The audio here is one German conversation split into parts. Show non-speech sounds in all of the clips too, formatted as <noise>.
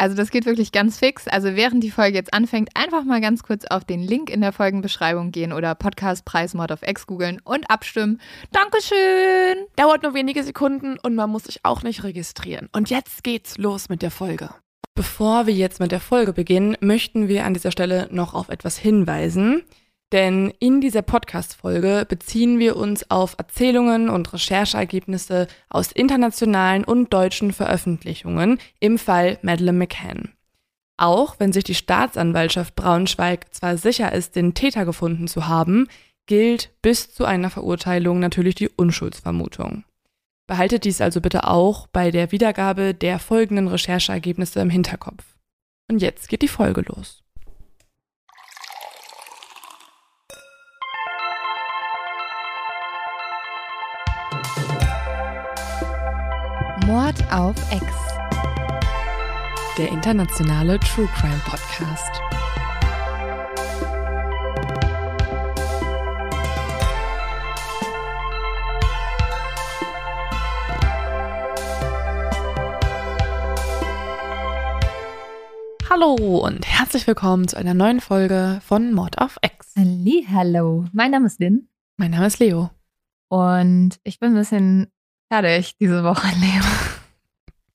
Also das geht wirklich ganz fix. Also während die Folge jetzt anfängt, einfach mal ganz kurz auf den Link in der Folgenbeschreibung gehen oder Podcastpreis Mod of X googeln und abstimmen. Dankeschön! Dauert nur wenige Sekunden und man muss sich auch nicht registrieren. Und jetzt geht's los mit der Folge. Bevor wir jetzt mit der Folge beginnen, möchten wir an dieser Stelle noch auf etwas hinweisen. Denn in dieser Podcast-Folge beziehen wir uns auf Erzählungen und Rechercheergebnisse aus internationalen und deutschen Veröffentlichungen im Fall Madeleine McCann. Auch wenn sich die Staatsanwaltschaft Braunschweig zwar sicher ist, den Täter gefunden zu haben, gilt bis zu einer Verurteilung natürlich die Unschuldsvermutung. Behaltet dies also bitte auch bei der Wiedergabe der folgenden Rechercheergebnisse im Hinterkopf. Und jetzt geht die Folge los. Mord auf X. Der internationale True Crime Podcast. Hallo und herzlich willkommen zu einer neuen Folge von Mord auf X. Hallo, mein Name ist Lynn Mein Name ist Leo. und ich bin ein bisschen fertig diese Woche, <laughs> Leo.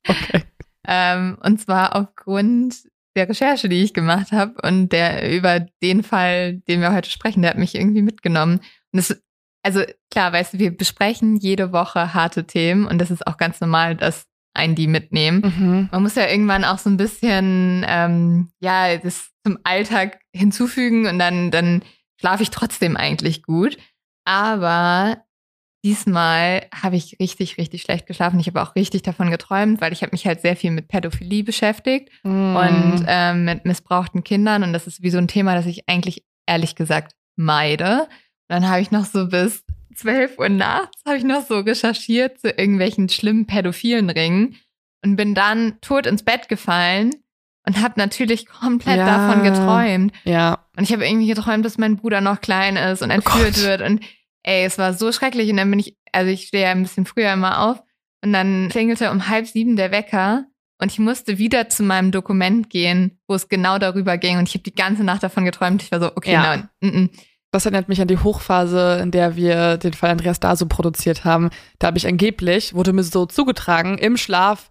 Okay. Ähm, und zwar aufgrund der Recherche, die ich gemacht habe und der über den Fall, den wir heute sprechen, der hat mich irgendwie mitgenommen. Und das, also klar, weißt du, wir besprechen jede Woche harte Themen und das ist auch ganz normal, dass einen die mitnehmen. Mhm. Man muss ja irgendwann auch so ein bisschen, ähm, ja, das zum Alltag hinzufügen und dann, dann schlafe ich trotzdem eigentlich gut. Aber diesmal habe ich richtig, richtig schlecht geschlafen. Ich habe auch richtig davon geträumt, weil ich habe mich halt sehr viel mit Pädophilie beschäftigt Mhm. und ähm, mit missbrauchten Kindern. Und das ist wie so ein Thema, das ich eigentlich ehrlich gesagt meide. Und dann habe ich noch so bis 12 Uhr nachts habe ich noch so recherchiert zu irgendwelchen schlimmen pädophilen Ringen und bin dann tot ins Bett gefallen und habe natürlich komplett Ja. davon geträumt. ja. Und ich habe irgendwie geträumt, dass mein Bruder noch klein ist und entführt Gott. wird. Und ey, es war so schrecklich. Und dann bin ich, also ich stehe ja ein bisschen früher immer auf. Und dann klingelte um halb sieben der Wecker. Und ich musste wieder zu meinem Dokument gehen, wo es genau darüber ging. Und ich habe die ganze Nacht davon geträumt. Ich war so, okay, Ja. nein, mm, mm. Das erinnert mich an die Hochphase, in der wir den Fall Andreas Daso produziert haben. Da habe ich angeblich, wurde mir so zugetragen, im Schlaf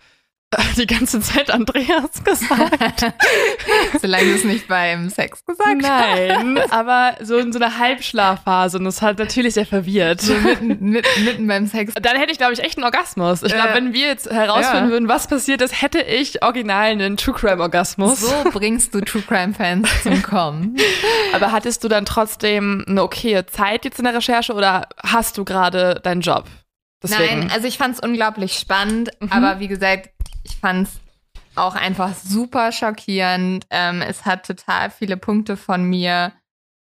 <laughs> die ganze Zeit Andreas gesagt. <laughs> solange du es nicht beim Sex gesagt hast. Nein, aber so in so einer Halbschlafphase und das hat natürlich sehr verwirrt. So mitten, mitten, mitten beim Sex. Dann hätte ich, glaube ich, echt einen Orgasmus. Ich glaube, Äh, wenn wir jetzt herausfinden ja. würden, was passiert ist, hätte ich original einen True Crime Orgasmus. So bringst du True Crime Fans zum Kommen. Aber hattest du dann trotzdem eine okaye Zeit jetzt in der Recherche oder hast du gerade deinen Job? Deswegen. Nein, also ich fand es unglaublich spannend, Mhm. aber wie gesagt, ich fand es auch einfach super schockierend. Ähm, es hat total viele Punkte von mir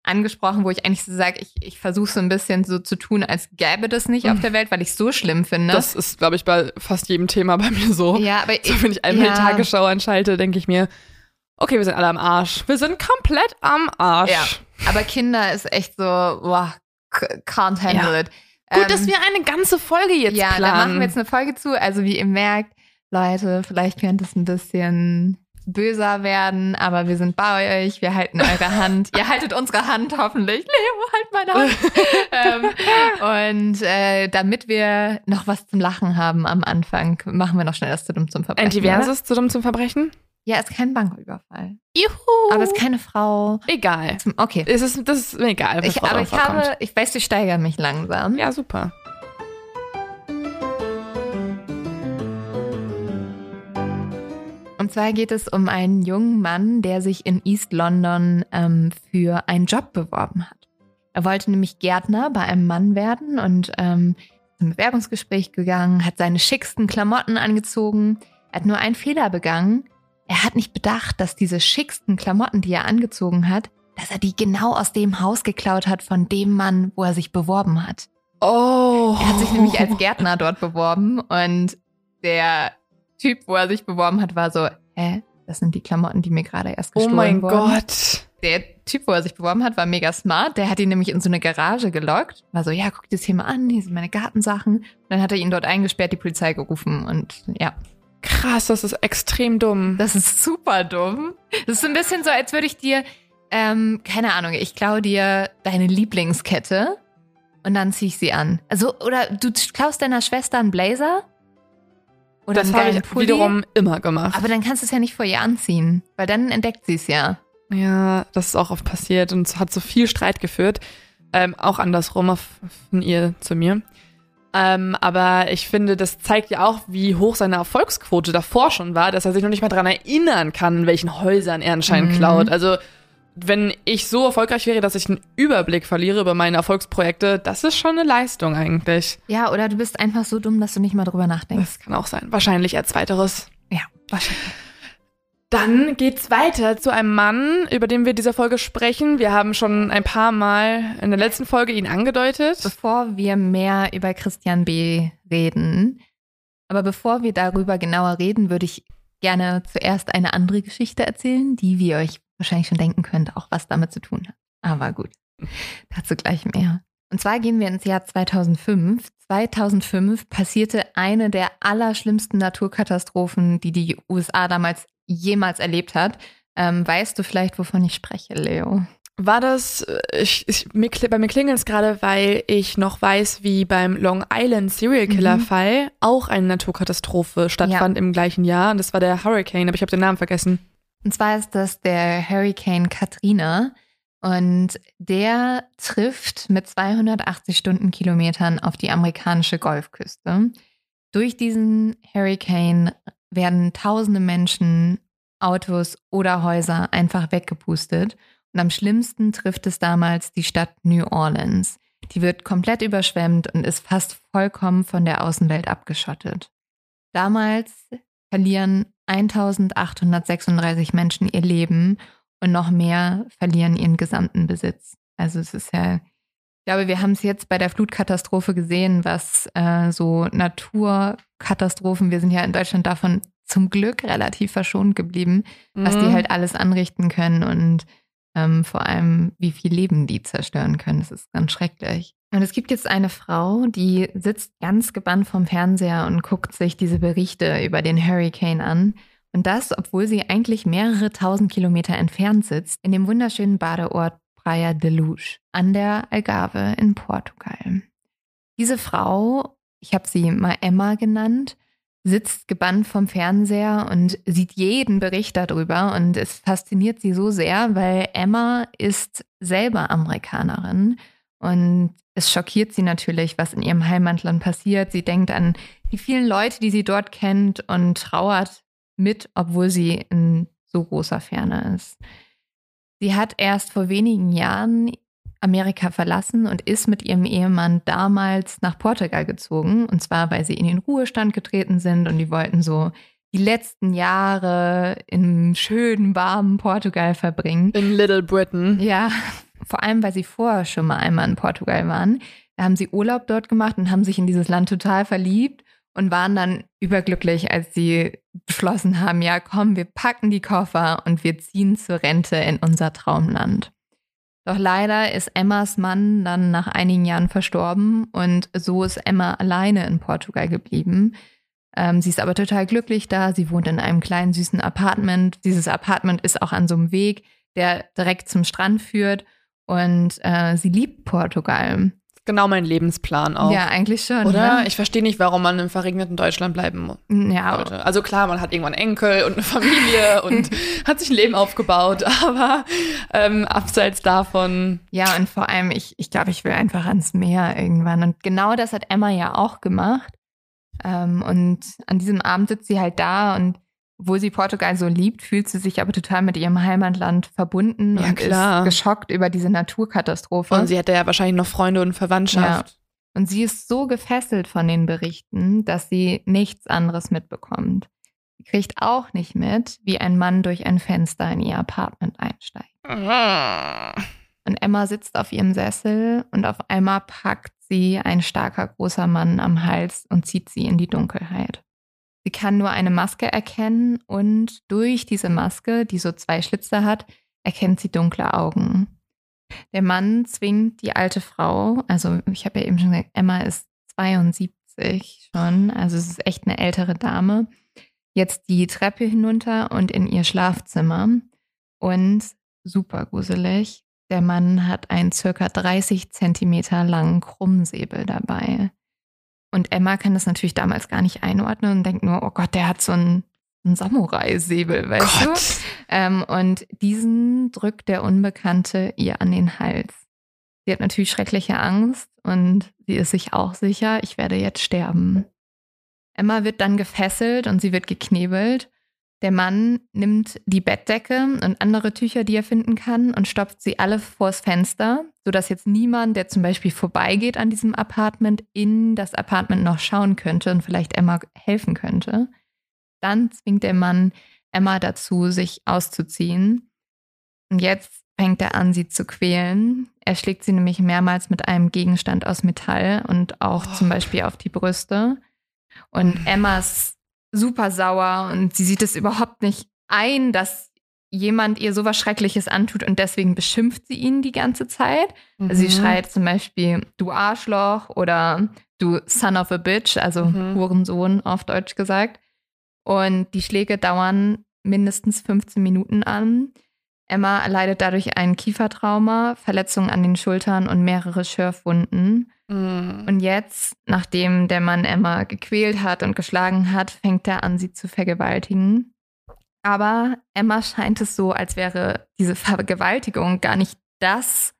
angesprochen, wo ich eigentlich so sage, ich, ich versuche so ein bisschen so zu tun, als gäbe das nicht auf der Welt, weil ich es so schlimm finde. Das ist, glaube ich, bei fast jedem Thema bei mir so. ja, aber So, wenn ich einmal ja. die Tagesschau anschalte, denke ich mir, okay, wir sind alle am Arsch. Wir sind komplett am Arsch. Ja, aber Kinder ist echt so, boah, can't handle Ja. it. Gut, Ähm, dass wir eine ganze Folge jetzt ja, planen. da machen wir jetzt eine Folge zu. Also wie ihr merkt, Leute, vielleicht könnte es ein bisschen böser werden, aber wir sind bei euch, wir halten eure <laughs> Hand. ihr haltet unsere Hand hoffentlich. Leo, halt meine Hand. ähm, und äh, damit wir noch was zum Lachen haben am Anfang, machen wir noch schnell das zu dumm zum Verbrechen. Ein diverses zu dumm zum Verbrechen? Oder? Ja, ist kein Banküberfall. Juhu. Aber ist keine Frau. egal. Okay. Es ist, das ist mir egal, Ich, aber ich habe, ich weiß, ich steigere mich langsam. Ja, super. Und zwar geht es um einen jungen Mann, der sich in East London ähm, für einen Job beworben hat. Er wollte nämlich Gärtner bei einem Mann werden und ähm, zum Bewerbungsgespräch gegangen, hat seine schicksten Klamotten angezogen. Er hat nur einen Fehler begangen. Er hat nicht bedacht, dass diese schicksten Klamotten, die er angezogen hat, dass er die genau aus dem Haus geklaut hat von dem Mann, wo er sich beworben hat. Oh. Er hat sich nämlich als Gärtner dort beworben und der Typ, wo er sich beworben hat, war so, hä, das sind die Klamotten, die mir gerade erst Oh gestohlen mein wurden. Gott. Der Typ, wo er sich beworben hat, war mega smart. Der hat ihn nämlich in so eine Garage gelockt. War so, ja, guck dir das hier mal an, hier sind meine Gartensachen. Und dann hat er ihn dort eingesperrt, die Polizei gerufen und ja, Krass, das ist extrem dumm. das ist super dumm. Das ist so ein bisschen so, als würde ich dir, ähm, keine Ahnung, ich klaue dir deine Lieblingskette und dann ziehe ich sie an. Also, oder du klaust deiner Schwester einen Blazer oder das habe ich Pulli, wiederum immer gemacht. aber dann kannst du es ja nicht vor ihr anziehen, weil dann entdeckt sie es ja. Ja, das ist auch oft passiert und hat so viel Streit geführt. Ähm, auch andersrum von ihr zu mir. Ähm, aber ich finde, das zeigt ja auch, wie hoch seine Erfolgsquote davor schon war, dass er sich noch nicht mal dran erinnern kann, in welchen Häusern er anscheinend Mhm. klaut. Also, wenn ich so erfolgreich wäre, dass ich einen Überblick verliere über meine Erfolgsprojekte, das ist schon eine Leistung eigentlich. Ja, oder du bist einfach so dumm, dass du nicht mal drüber nachdenkst. Das kann auch sein. Wahrscheinlich als weiteres. Ja, wahrscheinlich. Dann geht's weiter zu einem Mann, über den wir in dieser Folge sprechen. Wir haben schon ein paar Mal in der letzten Folge ihn angedeutet. Bevor wir mehr über Christian B. reden, aber bevor wir darüber genauer reden, würde ich gerne zuerst eine andere Geschichte erzählen, die, wie ihr euch wahrscheinlich schon denken könnt, auch was damit zu tun hat. Aber gut, dazu gleich mehr. Und zwar gehen wir ins Jahr 2005. 2005 passierte eine der allerschlimmsten Naturkatastrophen, die die USA damals jemals erlebt hat. Ähm, weißt du vielleicht, wovon ich spreche, Leo? War das, äh, ich, ich, mir, bei mir klingelt es gerade, weil ich noch weiß, wie beim Long Island Serial Killer Fall auch eine Naturkatastrophe stattfand im gleichen Jahr. Und das war der Hurricane, aber ich habe den Namen vergessen. Und zwar ist das der Hurricane Katrina. Und der trifft mit 280 Stundenkilometern auf die amerikanische Golfküste. Durch diesen Hurricane werden tausende Menschen, Autos oder Häuser einfach weggepustet. Und am schlimmsten trifft es damals die Stadt New Orleans. Die wird komplett überschwemmt und ist fast vollkommen von der Außenwelt abgeschottet. Damals verlieren 1836 Menschen ihr Leben und noch mehr verlieren ihren gesamten Besitz. Also es ist ja, ich glaube, wir haben es jetzt bei der Flutkatastrophe gesehen, was äh, so Naturkatastrophen, wir sind ja in Deutschland davon zum Glück relativ verschont geblieben, was die Mhm. halt alles anrichten können und ähm, vor allem, wie viel Leben die zerstören können. Das ist ganz schrecklich. Und es gibt jetzt eine Frau, die sitzt ganz gebannt vom Fernseher und guckt sich diese Berichte über den Hurricane an. Und das, obwohl sie eigentlich mehrere tausend Kilometer entfernt sitzt, in dem wunderschönen Badeort Praia de Luz an der Algarve in Portugal. Diese Frau, ich habe sie mal Emma genannt, sitzt gebannt vom Fernseher und sieht jeden Bericht darüber und es fasziniert sie so sehr, weil Emma ist selber Amerikanerin und es schockiert sie natürlich, was in ihrem Heimatland passiert. Sie denkt an die vielen Leute, die sie dort kennt und trauert mit, obwohl sie in so großer Ferne ist. Sie hat erst vor wenigen Jahren Amerika verlassen und ist mit ihrem Ehemann damals nach Portugal gezogen. Und zwar, weil sie in den Ruhestand getreten sind und die wollten so die letzten Jahre im schönen, warmen Portugal verbringen. In Little Britain. Ja, vor allem, weil sie vorher schon mal einmal in Portugal waren. Da haben sie Urlaub dort gemacht und haben sich in dieses Land total verliebt und waren dann überglücklich, als sie beschlossen haben, ja, komm, wir packen die Koffer und wir ziehen zur Rente in unser Traumland. Doch leider ist Emmas Mann dann nach einigen Jahren verstorben und so ist Emma alleine in Portugal geblieben. Ähm, sie ist aber total glücklich da. Sie wohnt in einem kleinen süßen Apartment. Dieses Apartment ist auch an so einem Weg, der direkt zum Strand führt. Und äh, sie liebt Portugal. Genau mein Lebensplan auch. Ja, eigentlich schon. Oder? Ne? Ich verstehe nicht, warum man im verregneten Deutschland bleiben muss. Ja, sollte. Also klar, man hat irgendwann Enkel und eine Familie <laughs> und hat sich ein Leben aufgebaut, <laughs> aber ähm, abseits davon. Ja, und vor allem, ich, ich glaube, ich will einfach ans Meer irgendwann. Und genau das hat Emma ja auch gemacht. Ähm, und an diesem Abend sitzt sie halt da und obwohl sie Portugal so liebt, fühlt sie sich aber total mit ihrem Heimatland verbunden Ja, und klar. ist geschockt über diese Naturkatastrophe. Und sie hätte ja wahrscheinlich noch Freunde und Verwandtschaft. Und sie ist so gefesselt von den Berichten, dass sie nichts anderes mitbekommt. Sie kriegt auch nicht mit, wie ein Mann durch ein Fenster in ihr Apartment einsteigt. Und Emma sitzt auf ihrem Sessel und auf einmal packt sie ein starker großer Mann am Hals und zieht sie in die Dunkelheit. Sie kann nur eine Maske erkennen und durch diese Maske, die so zwei Schlitze hat, erkennt sie dunkle Augen. Der Mann zwingt die alte Frau, also ich habe ja eben schon gesagt, Emma ist 72 schon, also es ist echt eine ältere Dame, jetzt die Treppe hinunter und in ihr Schlafzimmer. Und super gruselig, der Mann hat einen circa 30 Zentimeter langen Krummsäbel dabei. Und Emma kann das natürlich damals gar nicht einordnen und denkt nur, oh Gott, der hat so einen, einen Samurai-Säbel, weißt Gott. du? Ähm, und diesen drückt der Unbekannte ihr an den Hals. Sie hat natürlich schreckliche Angst und sie ist sich auch sicher, ich werde jetzt sterben. Emma wird dann gefesselt und sie wird geknebelt. Der Mann nimmt die Bettdecke und andere Tücher, die er finden kann, und stopft sie alle vors Fenster, sodass jetzt niemand, der zum Beispiel vorbeigeht an diesem Apartment, in das Apartment noch schauen könnte und vielleicht Emma helfen könnte. Dann zwingt der Mann Emma dazu, sich auszuziehen. Und jetzt fängt er an, sie zu quälen. Er schlägt sie nämlich mehrmals mit einem Gegenstand aus Metall und auch oh. zum Beispiel auf die Brüste. Und mhm. Emmas super sauer und sie sieht es überhaupt nicht ein, dass jemand ihr sowas Schreckliches antut und deswegen beschimpft sie ihn die ganze Zeit. Mhm. Also sie mhm. schreit zum Beispiel, du Arschloch oder du Son of a Bitch, also mhm. Hurensohn auf Deutsch gesagt. Und die Schläge dauern mindestens 15 Minuten an. Emma erleidet dadurch ein Kiefertrauma, Verletzungen an den Schultern und mehrere Schürfwunden. Mhm. Und jetzt, nachdem der Mann Emma gequält hat und geschlagen hat, fängt er an, sie zu vergewaltigen. Aber Emma scheint es so, als wäre diese Vergewaltigung gar nicht das,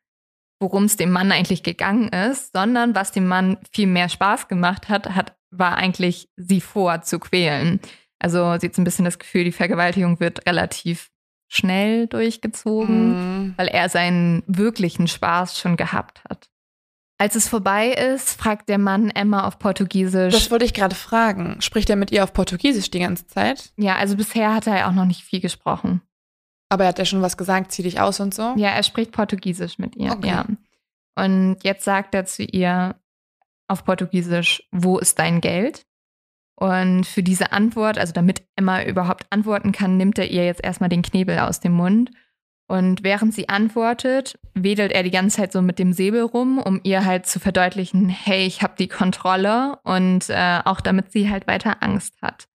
worum es dem Mann eigentlich gegangen ist, sondern was dem Mann viel mehr Spaß gemacht hat, hat war eigentlich sie vor zu quälen. Also sie hat so ein bisschen das Gefühl, die Vergewaltigung wird relativ schnell durchgezogen, mhm. weil er seinen wirklichen Spaß schon gehabt hat. Als es vorbei ist, fragt der Mann Emma auf Portugiesisch. Das wollte ich gerade fragen. Spricht er mit ihr auf Portugiesisch die ganze Zeit? Ja, also bisher hat er ja auch noch nicht viel gesprochen. Aber er hat ja schon was gesagt, zieh dich aus und so? Ja, er spricht Portugiesisch mit ihr, okay. ja. Und jetzt sagt er zu ihr auf Portugiesisch, wo ist dein Geld? Und für diese Antwort, also damit Emma überhaupt antworten kann, nimmt er ihr jetzt erstmal den Knebel aus dem Mund und während sie antwortet, wedelt er die ganze Zeit so mit dem Säbel rum, um ihr halt zu verdeutlichen, hey, ich habe die Kontrolle und äh, auch damit sie halt weiter Angst hat.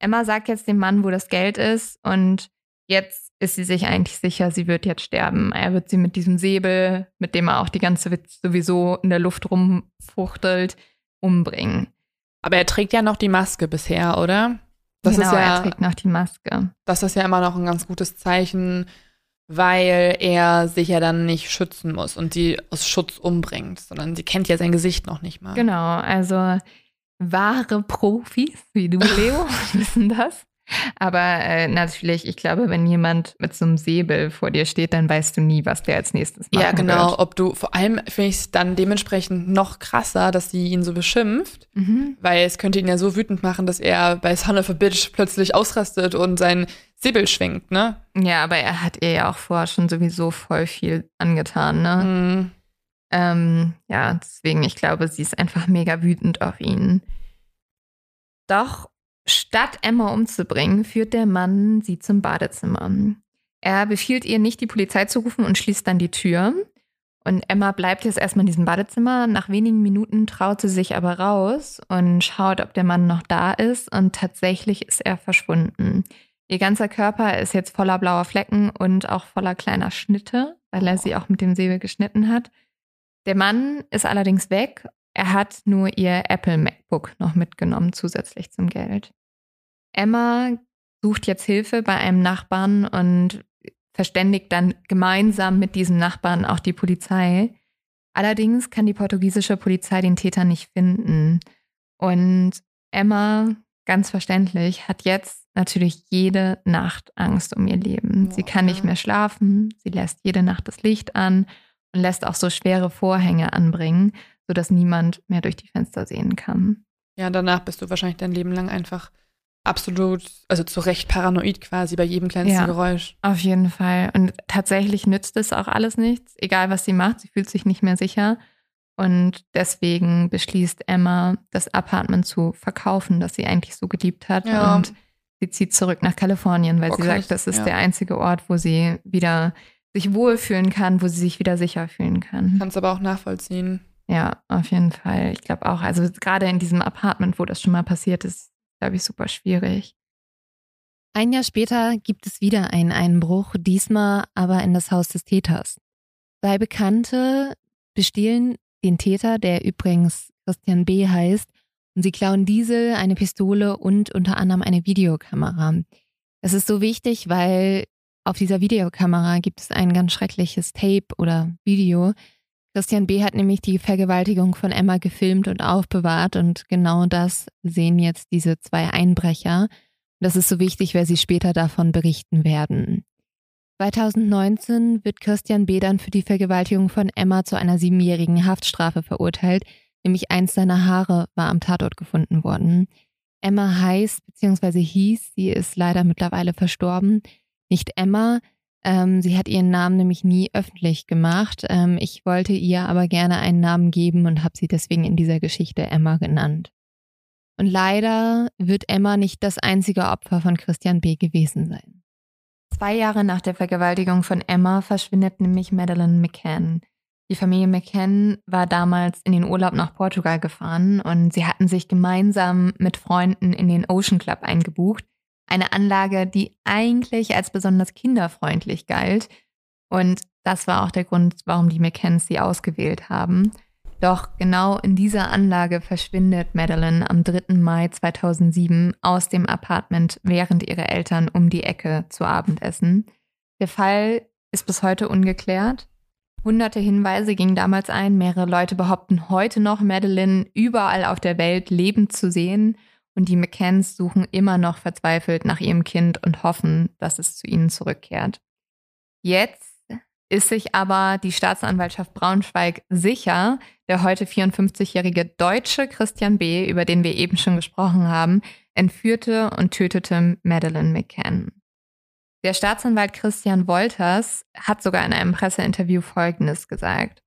Emma sagt jetzt dem Mann, wo das Geld ist und jetzt ist sie sich eigentlich sicher, sie wird jetzt sterben. Er wird sie mit diesem Säbel, mit dem er auch die ganze Witz sowieso in der Luft rumfuchtelt, umbringen. Aber er trägt ja noch die Maske bisher, oder? Das genau, ist ja, er trägt noch die Maske. Das ist ja immer noch ein ganz gutes Zeichen weil er sich ja dann nicht schützen muss und sie aus Schutz umbringt, sondern sie kennt ja sein Gesicht noch nicht mal. Genau, also wahre Profis wie du, Leo, <laughs> wissen das. Aber äh, natürlich, ich glaube, wenn jemand mit so einem Säbel vor dir steht, dann weißt du nie, was der als nächstes macht. Ja, genau. Wird. Ob du, vor allem finde ich es dann dementsprechend noch krasser, dass sie ihn so beschimpft, mhm. weil es könnte ihn ja so wütend machen, dass er bei Son of a Bitch plötzlich ausrastet und sein Säbel schwingt, ne? Ja, aber er hat ihr ja auch vorher schon sowieso voll viel angetan, ne? Mhm. Ähm, ja, deswegen, ich glaube, sie ist einfach mega wütend auf ihn. Doch Statt Emma umzubringen, führt der Mann sie zum Badezimmer. Er befiehlt ihr nicht, die Polizei zu rufen und schließt dann die Tür. Und Emma bleibt jetzt erstmal in diesem Badezimmer. Nach wenigen Minuten traut sie sich aber raus und schaut, ob der Mann noch da ist. Und tatsächlich ist er verschwunden. Ihr ganzer Körper ist jetzt voller blauer Flecken und auch voller kleiner Schnitte, weil er sie auch mit dem Säbel geschnitten hat. Der Mann ist allerdings weg. Er hat nur ihr Apple MacBook noch mitgenommen, zusätzlich zum Geld. Emma sucht jetzt Hilfe bei einem Nachbarn und verständigt dann gemeinsam mit diesem Nachbarn auch die Polizei. Allerdings kann die portugiesische Polizei den Täter nicht finden. Und Emma, ganz verständlich, hat jetzt natürlich jede Nacht Angst um ihr Leben. Sie kann nicht mehr schlafen, sie lässt jede Nacht das Licht an und lässt auch so schwere Vorhänge anbringen, sodass niemand mehr durch die Fenster sehen kann. Ja, danach bist du wahrscheinlich dein Leben lang einfach absolut, also zu Recht paranoid quasi bei jedem kleinsten ja, Geräusch. Auf jeden Fall. Und tatsächlich nützt es auch alles nichts, egal was sie macht, sie fühlt sich nicht mehr sicher. Und deswegen beschließt Emma, das Apartment zu verkaufen, das sie eigentlich so geliebt hat. Ja. Und sie zieht zurück nach Kalifornien, weil okay. sie sagt, das ist ja. der einzige Ort, wo sie wieder sich wohlfühlen kann, wo sie sich wieder sicher fühlen kann. Kannst aber auch nachvollziehen. Ja, auf jeden Fall. Ich glaube auch, also gerade in diesem Apartment, wo das schon mal passiert ist, glaube ich, super schwierig. Ein Jahr später gibt es wieder einen Einbruch, diesmal aber in das Haus des Täters. Zwei Bekannte bestehlen den Täter, der übrigens Christian B. heißt, und sie klauen Diesel, eine Pistole und unter anderem eine Videokamera. Das ist so wichtig, weil auf dieser Videokamera gibt es ein ganz schreckliches Tape oder Video. Christian B. hat nämlich die Vergewaltigung von Emma gefilmt und aufbewahrt und genau das sehen jetzt diese zwei Einbrecher. Das ist so wichtig, weil sie später davon berichten werden. 2019 wird Christian B. dann für die Vergewaltigung von Emma zu einer siebenjährigen Haftstrafe verurteilt. Nämlich eins seiner Haare war am Tatort gefunden worden. Emma heißt bzw. hieß, sie ist leider mittlerweile verstorben, nicht Emma. Ähm, sie hat ihren Namen nämlich nie öffentlich gemacht. Ähm, ich wollte ihr aber gerne einen Namen geben und habe sie deswegen in dieser Geschichte Emma genannt. Und leider wird Emma nicht das einzige Opfer von Christian B. gewesen sein. Zwei Jahre nach der Vergewaltigung von Emma verschwindet nämlich Madeleine McCann. Die Familie McCann war damals in den Urlaub nach Portugal gefahren und sie hatten sich gemeinsam mit Freunden in den Ocean Club eingebucht. Eine Anlage, die eigentlich als besonders kinderfreundlich galt. Und das war auch der Grund, warum die McCanns sie ausgewählt haben. Doch genau in dieser Anlage verschwindet Madeline am 3. Mai 2007 aus dem Apartment, während ihre Eltern um die Ecke zu Abend essen. Der Fall ist bis heute ungeklärt. Hunderte Hinweise gingen damals ein. Mehrere Leute behaupten heute noch, Madeline überall auf der Welt lebend zu sehen. Und die McCanns suchen immer noch verzweifelt nach ihrem Kind und hoffen, dass es zu ihnen zurückkehrt. Jetzt ist sich aber die Staatsanwaltschaft Braunschweig sicher, der heute 54-jährige deutsche Christian B., über den wir eben schon gesprochen haben, entführte und tötete Madeleine McCann. Der Staatsanwalt Christian Wolters hat sogar in einem Presseinterview Folgendes gesagt.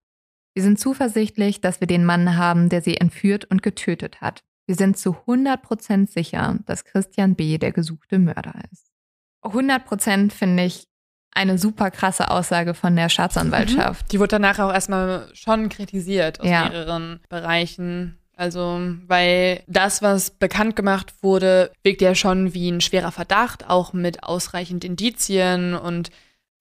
Wir sind zuversichtlich, dass wir den Mann haben, der sie entführt und getötet hat. Wir sind zu 100% sicher, dass Christian B. der gesuchte Mörder ist. 100% finde ich eine super krasse Aussage von der Staatsanwaltschaft. Mhm. Die wurde danach auch erstmal schon kritisiert aus ja. mehreren Bereichen. Also, weil das, was bekannt gemacht wurde, wirkt ja schon wie ein schwerer Verdacht, auch mit ausreichend Indizien und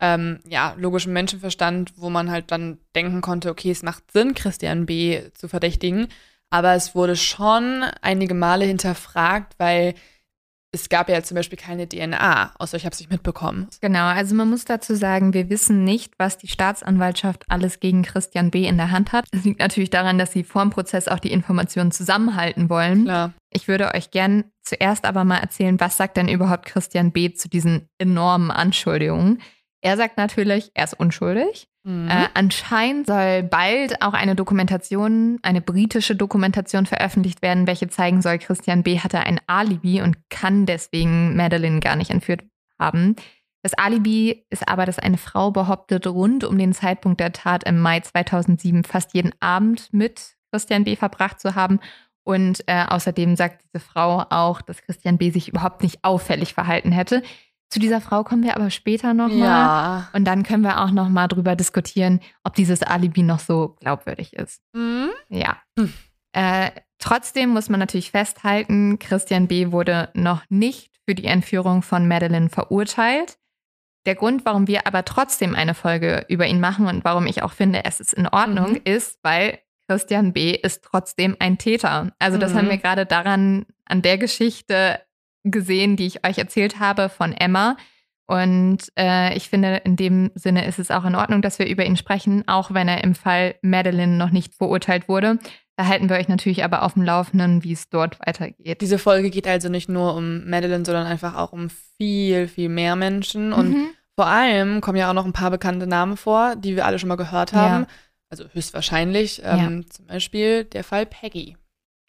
ähm, ja, logischem Menschenverstand, wo man halt dann denken konnte, okay, es macht Sinn, Christian B. zu verdächtigen. Aber es wurde schon einige Male hinterfragt, weil es gab ja zum Beispiel keine DNA, außer ich habe es nicht mitbekommen. Genau, also man muss dazu sagen, wir wissen nicht, was die Staatsanwaltschaft alles gegen Christian B. in der Hand hat. Es liegt natürlich daran, dass sie vor dem Prozess auch die Informationen zusammenhalten wollen. Klar. Ich würde euch gern zuerst aber mal erzählen, was sagt denn überhaupt Christian B. zu diesen enormen Anschuldigungen. Er sagt natürlich, er ist unschuldig. Mhm. Äh, anscheinend soll bald auch eine Dokumentation, eine britische Dokumentation veröffentlicht werden, welche zeigen soll, Christian B. hatte ein Alibi und kann deswegen Madeline gar nicht entführt haben. Das Alibi ist aber, dass eine Frau behauptet, rund um den Zeitpunkt der Tat im Mai 2007 fast jeden Abend mit Christian B. verbracht zu haben. Und äh, außerdem sagt diese Frau auch, dass Christian B. sich überhaupt nicht auffällig verhalten hätte. Zu dieser Frau kommen wir aber später nochmal. Ja. Und dann können wir auch nochmal drüber diskutieren, ob dieses Alibi noch so glaubwürdig ist. Mhm. Ja. Hm. Äh, trotzdem muss man natürlich festhalten, Christian B. wurde noch nicht für die Entführung von Madeline verurteilt. Der Grund, warum wir aber trotzdem eine Folge über ihn machen und warum ich auch finde, es ist in Ordnung, mhm. ist, weil Christian B. ist trotzdem ein Täter. Also das mhm. haben wir gerade daran, an der Geschichte gesehen, die ich euch erzählt habe von Emma. Und äh, ich finde, in dem Sinne ist es auch in Ordnung, dass wir über ihn sprechen, auch wenn er im Fall Madeline noch nicht verurteilt wurde. Da halten wir euch natürlich aber auf dem Laufenden, wie es dort weitergeht. Diese Folge geht also nicht nur um Madeline, sondern einfach auch um viel, viel mehr Menschen. Und mhm. vor allem kommen ja auch noch ein paar bekannte Namen vor, die wir alle schon mal gehört haben. Ja. also höchstwahrscheinlich, ähm, zum Beispiel der Fall Peggy.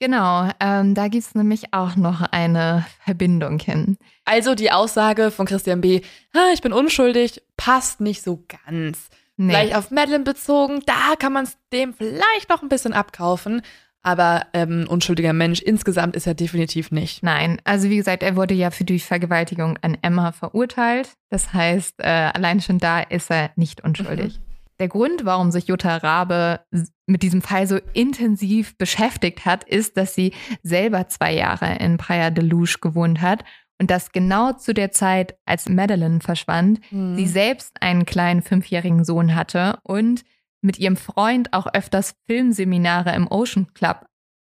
Genau, ähm, da gibt es nämlich auch noch eine Verbindung hin. Also die Aussage von Christian B., "Ah, ich bin unschuldig, passt nicht so ganz. Nee. Vielleicht auf Madeline bezogen, da kann man es dem vielleicht noch ein bisschen abkaufen. Aber ähm, unschuldiger Mensch insgesamt ist er definitiv nicht. Nein, also wie gesagt, er wurde ja für die Vergewaltigung an Emma verurteilt. Das heißt, äh, allein schon da ist er nicht unschuldig. Der Grund, warum sich Jutta Rabe mit diesem Fall so intensiv beschäftigt hat, ist, dass sie selber zwei Jahre in Praia de Luge gewohnt hat und dass genau zu der Zeit, als Madeline verschwand, Mhm. sie selbst einen kleinen fünfjährigen Sohn hatte und mit ihrem Freund auch öfters Filmseminare im Ocean Club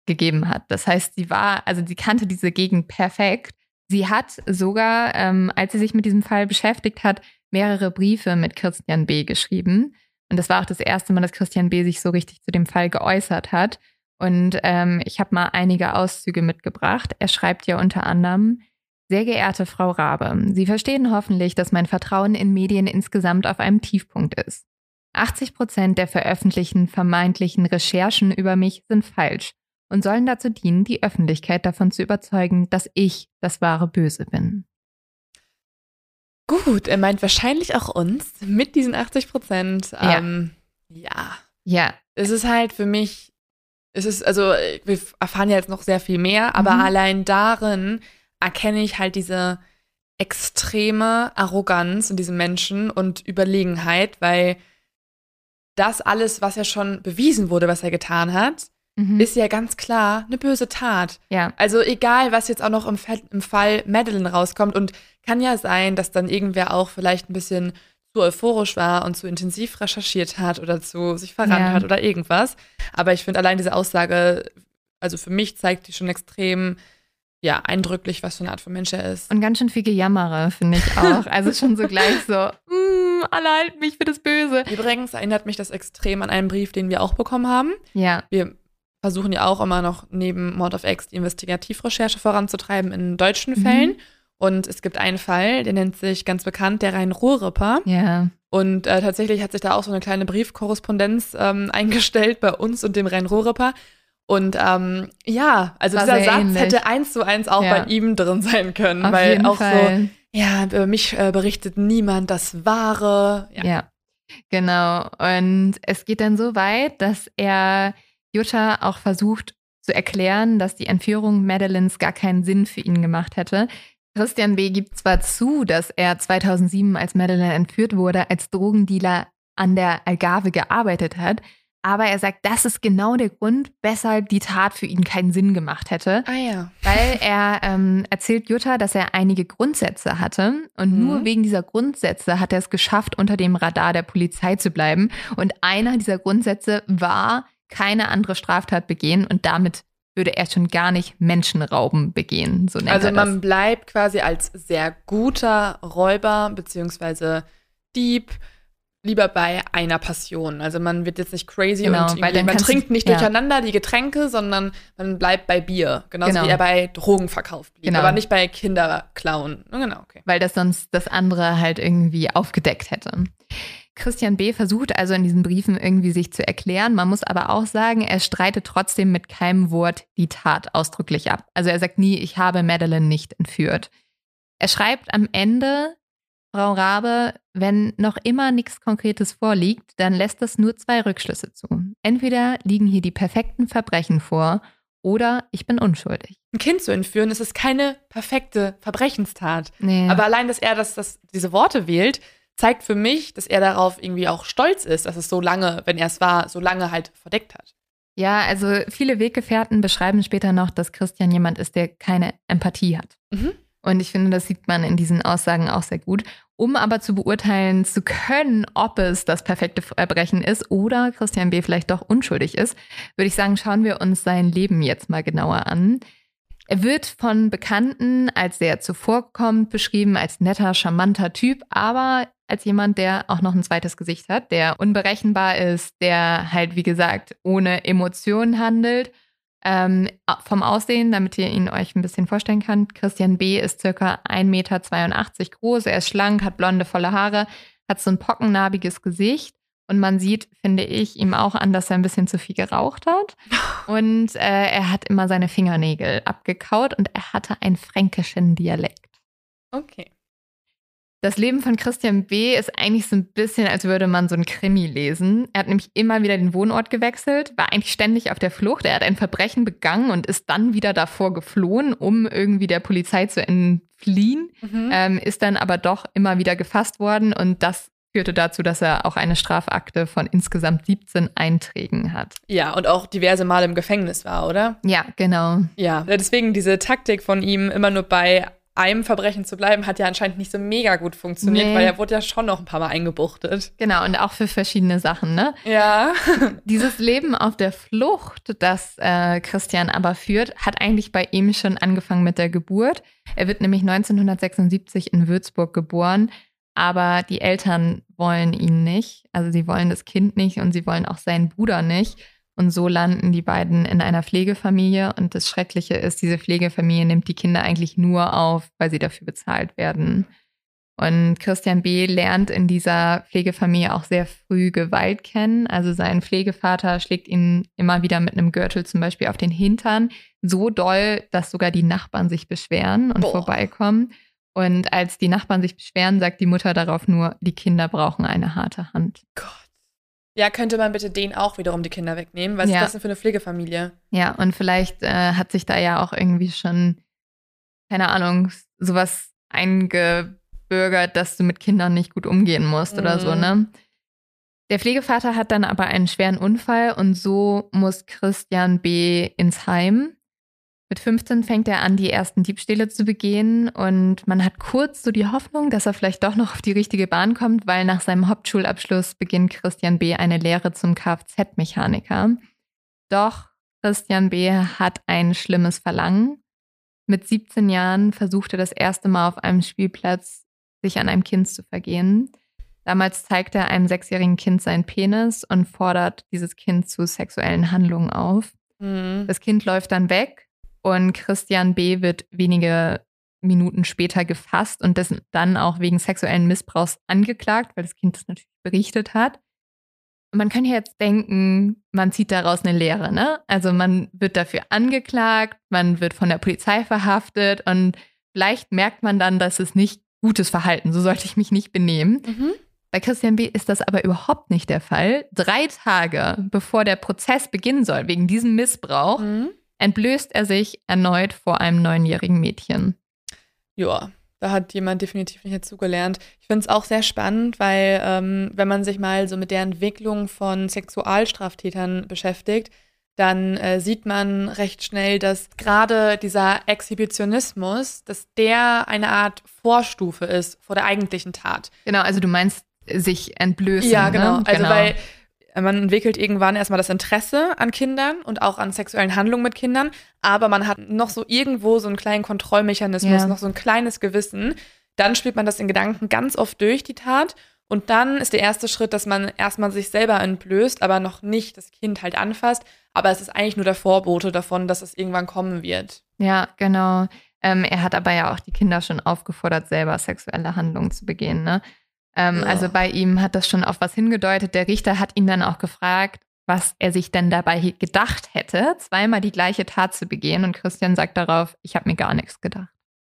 gegeben hat. Das heißt, sie war, also sie kannte diese Gegend perfekt. Sie hat sogar, ähm, als sie sich mit diesem Fall beschäftigt hat, mehrere Briefe mit Christian B. geschrieben. Und das war auch das erste Mal, dass Christian B. sich so richtig zu dem Fall geäußert hat. Und ähm, ich habe mal einige Auszüge mitgebracht. Er schreibt ja unter anderem, sehr geehrte Frau Rabe, Sie verstehen hoffentlich, dass mein Vertrauen in Medien insgesamt auf einem Tiefpunkt ist. 80 Prozent der veröffentlichten vermeintlichen Recherchen über mich sind falsch und sollen dazu dienen, die Öffentlichkeit davon zu überzeugen, dass ich das wahre Böse bin. Gut, er meint wahrscheinlich auch uns mit diesen 80 Prozent. Ja. Ähm, ja, Ja, es ist halt für mich, es ist, also wir erfahren ja jetzt noch sehr viel mehr, aber Mhm. allein darin erkenne ich halt diese extreme Arroganz in diesem Menschen und Überlegenheit, weil das alles, was ja schon bewiesen wurde, was er getan hat, mhm. ist ja ganz klar eine böse Tat. ja, Also egal, was jetzt auch noch im, Fall- im Fall Madeline rauskommt und kann ja sein, dass dann irgendwer auch vielleicht ein bisschen zu euphorisch war und zu intensiv recherchiert hat oder zu sich verrannt Ja. hat oder irgendwas. Aber ich finde allein diese Aussage, also für mich zeigt die schon extrem, ja, eindrücklich, was für eine Art von Mensch er ist. und ganz schön viel Gejammere, finde ich auch. Also schon so gleich so, mm, alle halten mich für das Böse. Übrigens erinnert mich das extrem an einen Brief, den wir auch bekommen haben. Ja, Wir versuchen ja auch immer noch neben Mord of X die Investigativrecherche voranzutreiben in deutschen Mhm. Fällen. Und es gibt einen Fall, der nennt sich ganz bekannt der Rhein-Ruhr-Ripper. ja, Und äh, tatsächlich hat sich da auch so eine kleine Briefkorrespondenz ähm, <laughs> eingestellt bei uns und dem Rhein-Ruhr-Ripper. Und ähm, ja, also War dieser Satz ähnlich. hätte eins zu eins auch Ja. bei ihm drin sein können, auf weil auch so, Fall. ja, über mich äh, berichtet niemand das Wahre. Ja. Ja. genau. Und es geht dann so weit, dass er Jutta auch versucht zu erklären, dass die Entführung Madeleines gar keinen Sinn für ihn gemacht hätte. Christian B. gibt zwar zu, dass er 2007, als Madeleine entführt wurde, als Drogendealer an der Algarve gearbeitet hat, aber er sagt, das ist genau der Grund, weshalb die Tat für ihn keinen Sinn gemacht hätte. Ah ja. Weil er ähm, erzählt Jutta, dass er einige Grundsätze hatte und Mhm. nur wegen dieser Grundsätze hat er es geschafft, unter dem Radar der Polizei zu bleiben. Und einer dieser Grundsätze war, keine andere Straftat begehen und damit würde er schon gar nicht Menschenrauben begehen. So nennt Also er das. man bleibt quasi als sehr guter Räuber beziehungsweise Dieb lieber bei einer Passion. Also man wird jetzt nicht crazy Genau, und man trinkt nicht ja. durcheinander die Getränke, sondern man bleibt bei Bier. Genauso Genau. wie er bei Drogenverkauf blieb. Genau. Aber nicht bei Kinderklauen. Genau, okay. weil das sonst das andere halt irgendwie aufgedeckt hätte. Christian B. versucht also in diesen Briefen irgendwie sich zu erklären. Man muss aber auch sagen, er streitet trotzdem mit keinem Wort die Tat ausdrücklich ab. Also er sagt nie, ich habe Madeline nicht entführt. Er schreibt am Ende, Frau Rabe, wenn noch immer nichts Konkretes vorliegt, dann lässt das nur zwei Rückschlüsse zu. Entweder liegen hier die perfekten Verbrechen vor oder ich bin unschuldig. Ein Kind zu entführen, ist es keine perfekte Verbrechenstat. Nee. Aber allein, dass er das, das, diese Worte wählt, zeigt für mich, dass er darauf irgendwie auch stolz ist, dass es so lange, wenn er es war, so lange halt verdeckt hat. Ja, also viele Weggefährten beschreiben später noch, dass Christian jemand ist, der keine Empathie hat. Mhm. Und ich finde, das sieht man in diesen Aussagen auch sehr gut. Um aber zu beurteilen zu können, ob es das perfekte Verbrechen ist oder Christian B. vielleicht doch unschuldig ist, würde ich sagen, schauen wir uns sein Leben jetzt mal genauer an. Er wird von Bekannten als sehr zuvorkommend beschrieben, als netter, charmanter Typ, aber als jemand, der auch noch ein zweites Gesicht hat, der unberechenbar ist, der halt, wie gesagt, ohne Emotionen handelt. Ähm, vom Aussehen, damit ihr ihn euch ein bisschen vorstellen könnt, Christian B. ist circa 1,82 Meter groß, er ist schlank, hat blonde, volle Haare, hat so ein pockennarbiges Gesicht Und man sieht, finde ich, ihm auch an, dass er ein bisschen zu viel geraucht hat. <laughs> Und äh, er hat immer seine Fingernägel abgekaut und er hatte einen fränkischen Dialekt. Okay. Das Leben von Christian B. ist eigentlich so ein bisschen, als würde man so ein Krimi lesen. Er hat nämlich immer wieder den Wohnort gewechselt, war eigentlich ständig auf der Flucht. Er hat ein Verbrechen begangen und ist dann wieder davor geflohen, um irgendwie der Polizei zu entfliehen, Mhm. ähm, ist dann aber doch immer wieder gefasst worden und das führte dazu, dass er auch eine Strafakte von insgesamt 17 Einträgen hat. Ja, und auch diverse Male im Gefängnis war, oder? Ja, genau. Ja, deswegen diese Taktik von ihm, immer nur bei einem Verbrechen zu bleiben, hat ja anscheinend nicht so mega gut funktioniert, Nee. weil er wurde ja schon noch ein paar Mal eingebuchtet. Genau, und auch für verschiedene Sachen, ne? Ja. <laughs> <laughs> Dieses Leben auf der Flucht, das äh, Christian aber führt, hat eigentlich bei ihm schon angefangen mit der Geburt. Er wird nämlich 1976 in Würzburg geboren, aber die Eltern wollen ihn nicht. Also sie wollen das Kind nicht und sie wollen auch seinen Bruder nicht. Und so landen die beiden in einer Pflegefamilie. Und das Schreckliche ist, diese Pflegefamilie nimmt die Kinder eigentlich nur auf, weil sie dafür bezahlt werden. Und Christian B. lernt in dieser Pflegefamilie auch sehr früh Gewalt kennen. Also sein Pflegevater schlägt ihn immer wieder mit einem Gürtel zum Beispiel auf den Hintern. So doll, dass sogar die Nachbarn sich beschweren und Boah. vorbeikommen. Und als die Nachbarn sich beschweren, sagt die Mutter darauf nur, die Kinder brauchen eine harte Hand. Gott. Ja, könnte man bitte den auch wiederum die Kinder wegnehmen? Was Ja. ist das denn für eine Pflegefamilie? Ja, und vielleicht äh, hat sich da ja auch irgendwie schon, keine Ahnung, sowas eingebürgert, dass du mit Kindern nicht gut umgehen musst oder Mhm. so, ne? Der Pflegevater hat dann aber einen schweren Unfall und so muss Christian B. ins Heim. Mit 15 fängt er an, die ersten Diebstähle zu begehen und man hat kurz so die Hoffnung, dass er vielleicht doch noch auf die richtige Bahn kommt, weil nach seinem Hauptschulabschluss beginnt Christian B. eine Lehre zum Kfz-Mechaniker. Doch Christian B. hat ein schlimmes Verlangen. Mit 17 Jahren versucht er das erste Mal auf einem Spielplatz, sich an einem Kind zu vergehen. Damals zeigt er einem sechsjährigen Kind seinen Penis und fordert dieses Kind zu sexuellen Handlungen auf. Mhm. Das Kind läuft dann weg und Christian B. wird wenige Minuten später gefasst und das dann auch wegen sexuellen Missbrauchs angeklagt, weil das Kind das natürlich berichtet hat. Man kann ja jetzt denken, man zieht daraus eine Lehre, ne? Also man wird dafür angeklagt, man wird von der Polizei verhaftet und vielleicht merkt man dann, dass es nicht gutes Verhalten, so sollte ich mich nicht benehmen. Mhm. Bei Christian B. ist das aber überhaupt nicht der Fall. Drei Tage bevor der Prozess beginnen soll, wegen diesem Missbrauch, Mhm. Entblößt er sich erneut vor einem neunjährigen Mädchen. Ja, da hat jemand definitiv nicht dazugelernt. Ich finde es auch sehr spannend, weil ähm, wenn man sich mal so mit der Entwicklung von Sexualstraftätern beschäftigt, dann äh, sieht man recht schnell, dass gerade dieser Exhibitionismus, dass der eine Art Vorstufe ist vor der eigentlichen Tat. Genau, also du meinst sich entblößen. Ja, genau. Ne? Also weil man entwickelt irgendwann erstmal das Interesse an Kindern und auch an sexuellen Handlungen mit Kindern, aber man hat noch so irgendwo so einen kleinen Kontrollmechanismus, Ja. noch so ein kleines Gewissen. Dann spielt man das in Gedanken ganz oft durch, die Tat. Und dann ist der erste Schritt, dass man erstmal sich selber entblößt, aber noch nicht das Kind halt anfasst. Aber es ist eigentlich nur der Vorbote davon, dass es irgendwann kommen wird. Ja, genau. Ähm, er hat aber ja auch die Kinder schon aufgefordert, selber sexuelle Handlungen zu begehen. Ne? Ähm, Ja. Also bei ihm hat das schon auf was hingedeutet. Der Richter hat ihn dann auch gefragt, was er sich denn dabei gedacht hätte, zweimal die gleiche Tat zu begehen. Und Christian sagt darauf, ich habe mir gar nichts gedacht.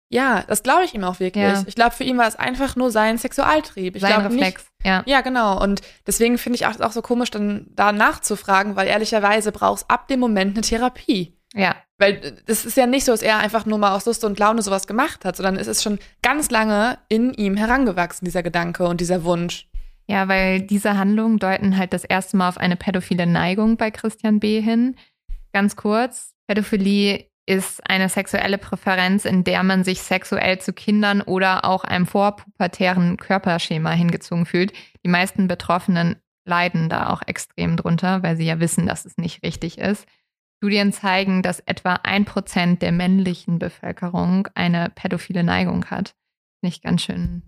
Ja, das glaube ich ihm auch wirklich. Ja. Ich glaube, für ihn war es einfach nur sein Sexualtrieb. Ich Sein glaube nicht, Reflex. Ja. Ja, genau. Und deswegen finde ich auch, auch so komisch, dann da nachzufragen, weil ehrlicherweise brauchst ab dem Moment eine Therapie. ja, Weil äh, das ist ja nicht so, dass er einfach nur mal aus Lust und Laune sowas gemacht hat, sondern es ist schon ganz lange in ihm herangewachsen, dieser Gedanke und dieser Wunsch. Ja, weil diese Handlungen deuten halt das erste Mal auf eine pädophile Neigung bei Christian B. hin. Ganz kurz, Pädophilie ist eine sexuelle Präferenz, in der man sich sexuell zu Kindern oder auch einem vorpubertären Körperschema hingezogen fühlt. Die meisten Betroffenen leiden da auch extrem drunter, weil sie ja wissen, dass es nicht richtig ist. Studien zeigen, dass etwa ein Prozent der männlichen Bevölkerung eine pädophile Neigung hat. Nicht ganz schön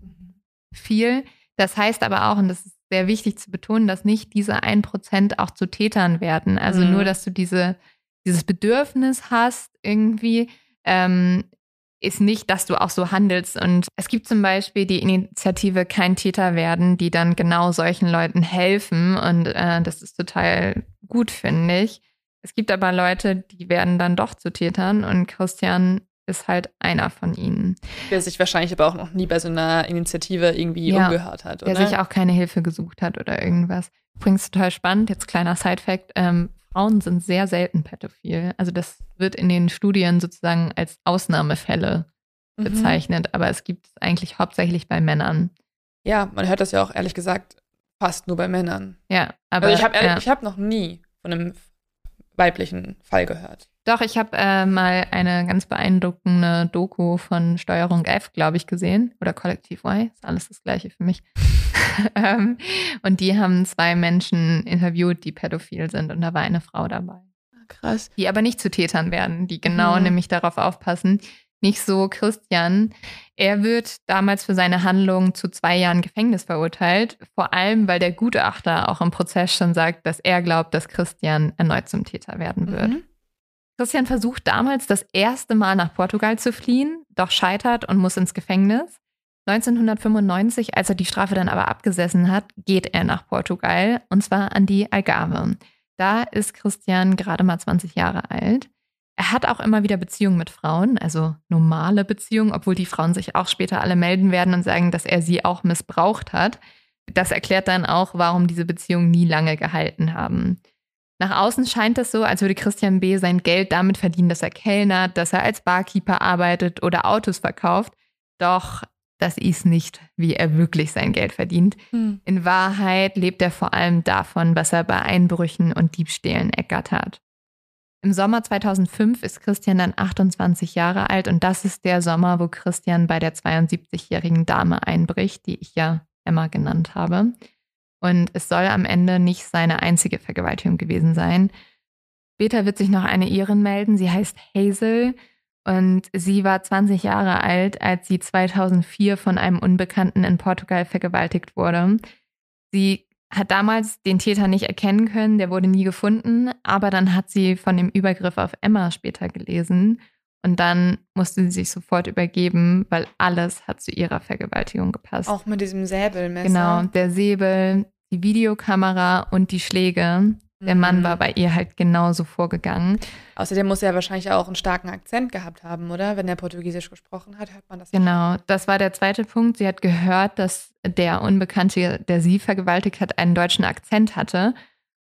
viel. Das heißt aber auch, und das ist sehr wichtig zu betonen, dass nicht diese ein Prozent auch zu Tätern werden. Also Mhm. nur, dass du diese, dieses Bedürfnis hast, irgendwie, ähm, ist nicht, dass du auch so handelst. Und es gibt zum Beispiel die Initiative Kein Täter werden, die dann genau solchen Leuten helfen. Und äh, das ist total gut, finde ich. Es gibt aber Leute, die werden dann doch zu Tätern und Christian ist halt einer von ihnen. Der sich wahrscheinlich aber auch noch nie bei so einer Initiative irgendwie ja, umgehört hat, oder? Der sich auch keine Hilfe gesucht hat oder irgendwas. Übrigens total spannend, jetzt kleiner Side-Fact, ähm, Frauen sind sehr selten pädophil. Also das wird in den Studien sozusagen als Ausnahmefälle mhm. bezeichnet, aber es gibt es eigentlich hauptsächlich bei Männern. Ja, man hört das ja auch ehrlich gesagt fast nur bei Männern. Ja, aber also ich habe ja. hab noch nie von einem weiblichen Fall gehört. Doch, ich habe äh, mal eine ganz beeindruckende Doku von Steuerung F, glaube ich, gesehen. Oder Kollektiv Y. Ist alles das Gleiche für mich. <laughs> Ähm, und die haben zwei Menschen interviewt, die pädophil sind. Und da war eine Frau dabei. Ah, krass. Die aber nicht zu Tätern werden, die genau mhm. nämlich darauf aufpassen. Nicht so Christian. Er wird damals für seine Handlung zu zwei Jahren Gefängnis verurteilt. Vor allem, weil der Gutachter auch im Prozess schon sagt, dass er glaubt, dass Christian erneut zum Täter werden wird. Mhm. Christian versucht damals das erste Mal nach Portugal zu fliehen, doch scheitert und muss ins Gefängnis. 1995, als er die Strafe dann aber abgesessen hat, geht er nach Portugal und zwar an die Algarve. Da ist Christian gerade mal 20 Jahre alt. Er hat auch immer wieder Beziehungen mit Frauen, also normale Beziehungen, obwohl die Frauen sich auch später alle melden werden und sagen, dass er sie auch missbraucht hat. Das erklärt dann auch, warum diese Beziehungen nie lange gehalten haben. Nach außen scheint es so, als würde Christian B. sein Geld damit verdienen, dass er kellnert, dass er als Barkeeper arbeitet oder Autos verkauft. Doch das ist nicht, wie er wirklich sein Geld verdient. Hm. In Wahrheit lebt er vor allem davon, was er bei Einbrüchen und Diebstählen ergattert. Im Sommer 2005 ist Christian dann 28 Jahre alt und das ist der Sommer, wo Christian bei der 72-jährigen Dame einbricht, die ich ja Emma genannt habe. Und es soll am Ende nicht seine einzige Vergewaltigung gewesen sein. Später wird sich noch eine Irin melden. Sie heißt Hazel und sie war 20 Jahre alt, als sie 2004 von einem Unbekannten in Portugal vergewaltigt wurde. Sie hat damals den Täter nicht erkennen können, der wurde nie gefunden, aber dann hat sie von dem Übergriff auf Emma später gelesen und dann musste sie sich sofort übergeben, weil alles hat zu ihrer Vergewaltigung gepasst. Auch mit diesem Säbelmesser. Genau, der Säbel, die Videokamera und die Schläge. Der Mann war mhm. bei ihr halt genauso vorgegangen. Außerdem muss er wahrscheinlich auch einen starken Akzent gehabt haben, oder? Wenn er Portugiesisch gesprochen hat, hört man das. Genau, nicht. das war der zweite Punkt. Sie hat gehört, dass der Unbekannte, der sie vergewaltigt hat, einen deutschen Akzent hatte.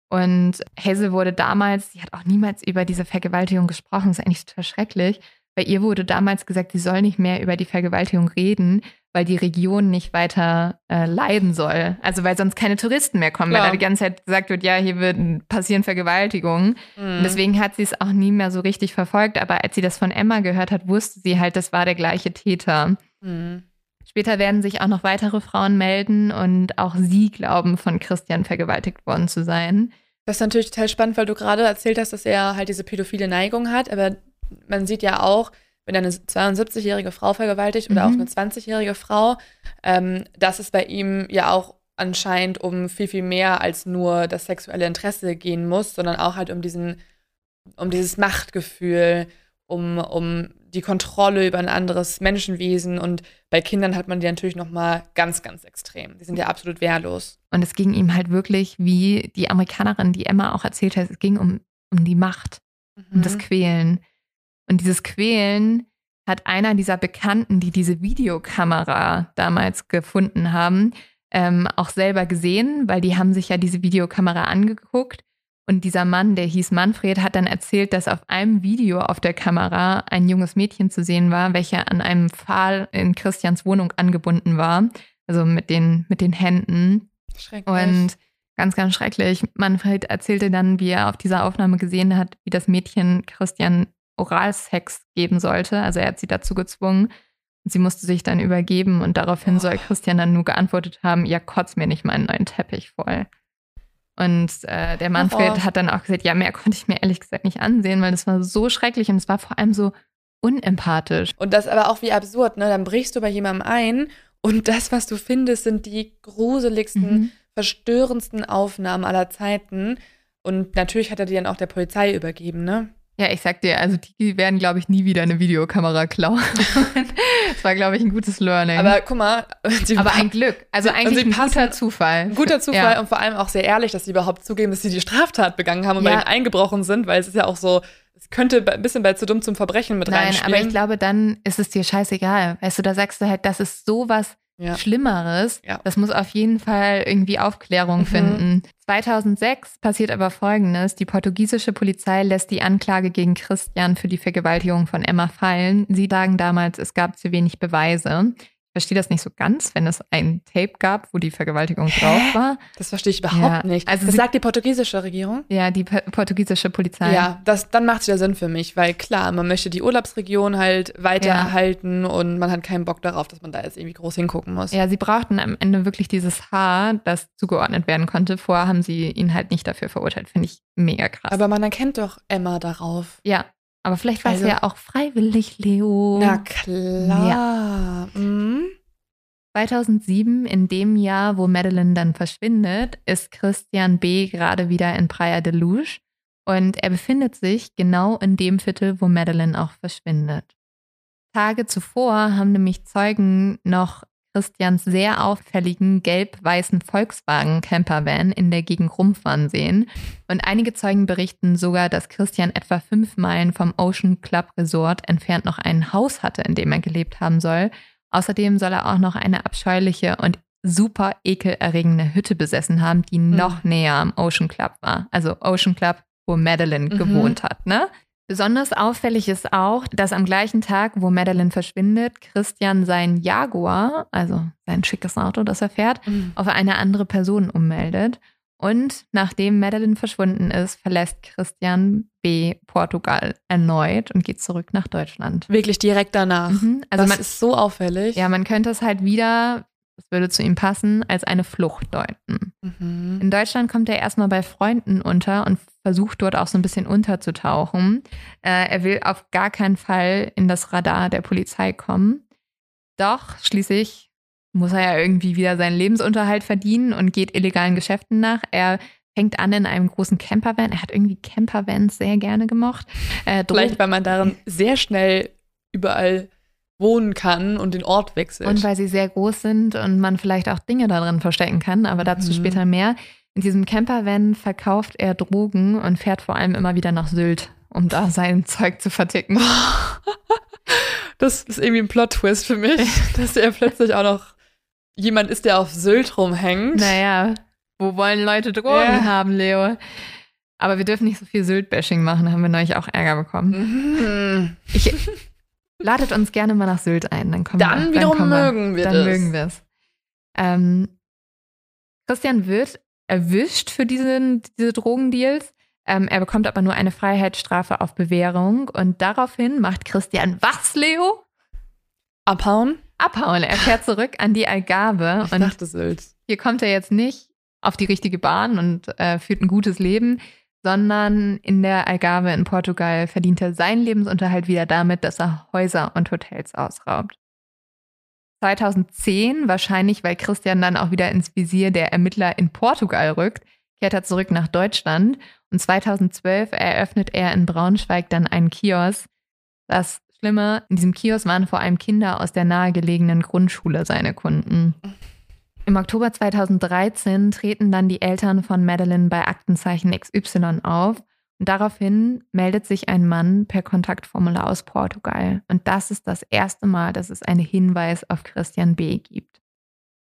Und Hazel wurde damals, sie hat auch niemals über diese Vergewaltigung gesprochen, das ist eigentlich total schrecklich. Bei ihr wurde damals gesagt, sie soll nicht mehr über die Vergewaltigung reden, weil die Region nicht weiter äh, leiden soll. Also weil sonst keine Touristen mehr kommen, Klar. weil da die ganze Zeit gesagt wird, ja, hier wird, passieren Vergewaltigungen. Mhm. deswegen hat sie es auch nie mehr so richtig verfolgt. Aber als sie das von Emma gehört hat, wusste sie halt, das war der gleiche Täter. Mhm. Später werden sich auch noch weitere Frauen melden und auch sie glauben, von Christian vergewaltigt worden zu sein. Das ist natürlich total spannend, weil du gerade erzählt hast, dass er halt diese pädophile Neigung hat, aber man sieht ja auch, wenn eine 72-jährige Frau vergewaltigt oder mhm. auch eine 20-jährige Frau, ähm, dass es bei ihm ja auch anscheinend um viel, viel mehr als nur das sexuelle Interesse gehen muss, sondern auch halt um diesen, um dieses Machtgefühl, um, um die Kontrolle über ein anderes Menschenwesen und bei Kindern hat man die natürlich noch mal ganz, ganz extrem. Die sind ja absolut wehrlos. Und es ging ihm halt wirklich, wie die Amerikanerin, die Emma auch erzählt hat, es ging um, um die Macht, mhm. um das mhm. Quälen. Und dieses Quälen hat einer dieser Bekannten, die diese Videokamera damals gefunden haben, ähm, auch selber gesehen, weil die haben sich ja diese Videokamera angeguckt. Und dieser Mann, der hieß Manfred, hat dann erzählt, dass auf einem Video auf der Kamera ein junges Mädchen zu sehen war, welcher an einem Pfahl in Christians Wohnung angebunden war. Also mit den, mit den Händen. Schrecklich. Und ganz, ganz schrecklich. Manfred erzählte dann, wie er auf dieser Aufnahme gesehen hat, wie das Mädchen Christian Oralsex geben sollte. Also er hat sie dazu gezwungen. Und sie musste sich dann übergeben und daraufhin oh. soll Christian dann nur geantwortet haben, ja, kotz mir nicht meinen neuen Teppich voll. Und äh, der Manfred oh. hat dann auch gesagt, ja, mehr konnte ich mir ehrlich gesagt nicht ansehen, weil das war so schrecklich und es war vor allem so unempathisch. Und das aber auch wie absurd, ne? Dann brichst du bei jemandem ein und das, was du findest, sind die gruseligsten, mhm. verstörendsten Aufnahmen aller Zeiten. Und natürlich hat er die dann auch der Polizei übergeben, ne? Ja, ich sag dir, also die werden, glaube ich, nie wieder eine Videokamera klauen. <laughs> das war, glaube ich, ein gutes Learning. Aber guck mal, <laughs> Aber ein <laughs> Glück. Also und eigentlich ein guter Zufall. Guter Zufall Ja. und vor allem auch sehr ehrlich, dass sie überhaupt zugeben, dass sie die Straftat begangen haben und Ja. bei ihnen eingebrochen sind, weil es ist ja auch so, es könnte ein bisschen bei zu dumm zum Verbrechen mit Nein, reinspielen. aber ich glaube, dann ist es dir scheißegal. Weißt du, da sagst du halt, das ist sowas ja. Schlimmeres. Ja. Das muss auf jeden Fall irgendwie Aufklärung Mhm. finden. 2006 passiert aber Folgendes. Die portugiesische Polizei lässt die Anklage gegen Christian für die Vergewaltigung von Emma fallen. Sie sagen damals, es gab zu wenig Beweise. Ich verstehe das nicht so ganz, wenn es ein Tape gab, wo die Vergewaltigung Hä? drauf war. Das verstehe ich überhaupt Ja, nicht. also das sie- sagt die portugiesische Regierung. Ja, die portugiesische Polizei. Ja, das, dann macht es ja Sinn für mich, weil klar, man möchte die Urlaubsregion halt weiter Ja. erhalten und man hat keinen Bock darauf, dass man da jetzt irgendwie groß hingucken muss. Ja, sie brauchten am Ende wirklich dieses Haar, das zugeordnet werden konnte. Vorher haben sie ihn halt nicht dafür verurteilt. Finde ich mega krass. Aber man erkennt doch Emma darauf. ja, aber vielleicht war Also- es ja auch freiwillig, Leo. Na klar. Mhm. 2007, in dem Jahr, wo Madeline dann verschwindet, ist Christian B. gerade wieder in Praia de Luz und er befindet sich genau in dem Viertel, wo Madeline auch verschwindet. Tage zuvor haben nämlich Zeugen noch Christians sehr auffälligen gelb-weißen Volkswagen Campervan in der Gegend rumfahren sehen. Und einige Zeugen berichten sogar, dass Christian etwa fünf Meilen vom Ocean Club Resort entfernt noch ein Haus hatte, in dem er gelebt haben soll. Außerdem soll er auch noch eine abscheuliche und super ekelerregende Hütte besessen haben, die noch näher am Ocean Club war. Also Ocean Club, wo Madeline Mhm. gewohnt hat, ne? Besonders auffällig ist auch, dass am gleichen Tag, wo Madeline verschwindet, Christian sein Jaguar, also sein schickes Auto, das er fährt, Mhm. auf eine andere Person ummeldet. Und nachdem Madeline verschwunden ist, verlässt Christian B. Portugal erneut und geht zurück nach Deutschland. Wirklich direkt danach. Mhm. Also das man, ist so auffällig. ja, man könnte es halt wieder, das würde zu ihm passen, als eine Flucht deuten. Mhm. In Deutschland kommt er erstmal bei Freunden unter und versucht dort auch so ein bisschen unterzutauchen. Äh, er will auf gar keinen Fall in das Radar der Polizei kommen. Doch schließlich muss er ja irgendwie wieder seinen Lebensunterhalt verdienen und geht illegalen Geschäften nach. Er fängt an in einem großen Campervan. Er hat irgendwie Campervans sehr gerne gemocht. Äh, Vielleicht, weil man darin sehr schnell überall wohnen kann und den Ort wechselt. Und weil sie sehr groß sind und man vielleicht auch Dinge darin verstecken kann, aber dazu Mhm. später mehr. In diesem Campervan verkauft er Drogen und fährt vor allem immer wieder nach Sylt, um da sein <laughs> Zeug zu verticken. <laughs> das ist irgendwie ein Plot-Twist für mich, <laughs> dass er plötzlich auch noch jemand ist, der auf Sylt rumhängt. Naja, wo wollen Leute Drogen Ja. haben, Leo? Aber wir dürfen nicht so viel Sylt-Bashing machen, da haben wir neulich auch Ärger bekommen. Mhm. Ich, ladet uns gerne mal nach Sylt ein, dann kommen Dann wir. wiederum kommen wir. mögen wir dann das. mögen wir es. Ähm, Christian wird erwischt für diesen, diese Drogendeals. Ähm, er bekommt aber nur eine Freiheitsstrafe auf Bewährung und daraufhin macht Christian was, Leo? Abhauen? Abhauen. Er fährt zurück an die Algarve Ich und dachte Sylt. hier kommt er jetzt nicht auf die richtige Bahn und äh, führt ein gutes Leben, sondern in der Algarve in Portugal verdient er seinen Lebensunterhalt wieder damit, dass er Häuser und Hotels ausraubt. 2010, wahrscheinlich weil Christian dann auch wieder ins Visier der Ermittler in Portugal rückt, kehrt er zurück nach Deutschland und 2012 eröffnet er in Braunschweig dann einen Kiosk. Das Schlimme, in diesem Kiosk waren vor allem Kinder aus der nahegelegenen Grundschule seine Kunden. Im Oktober 2013 treten dann die Eltern von Madeline bei Aktenzeichen XY auf und daraufhin meldet sich ein Mann per Kontaktformular aus Portugal. Und das ist das erste Mal, dass es einen Hinweis auf Christian B. gibt.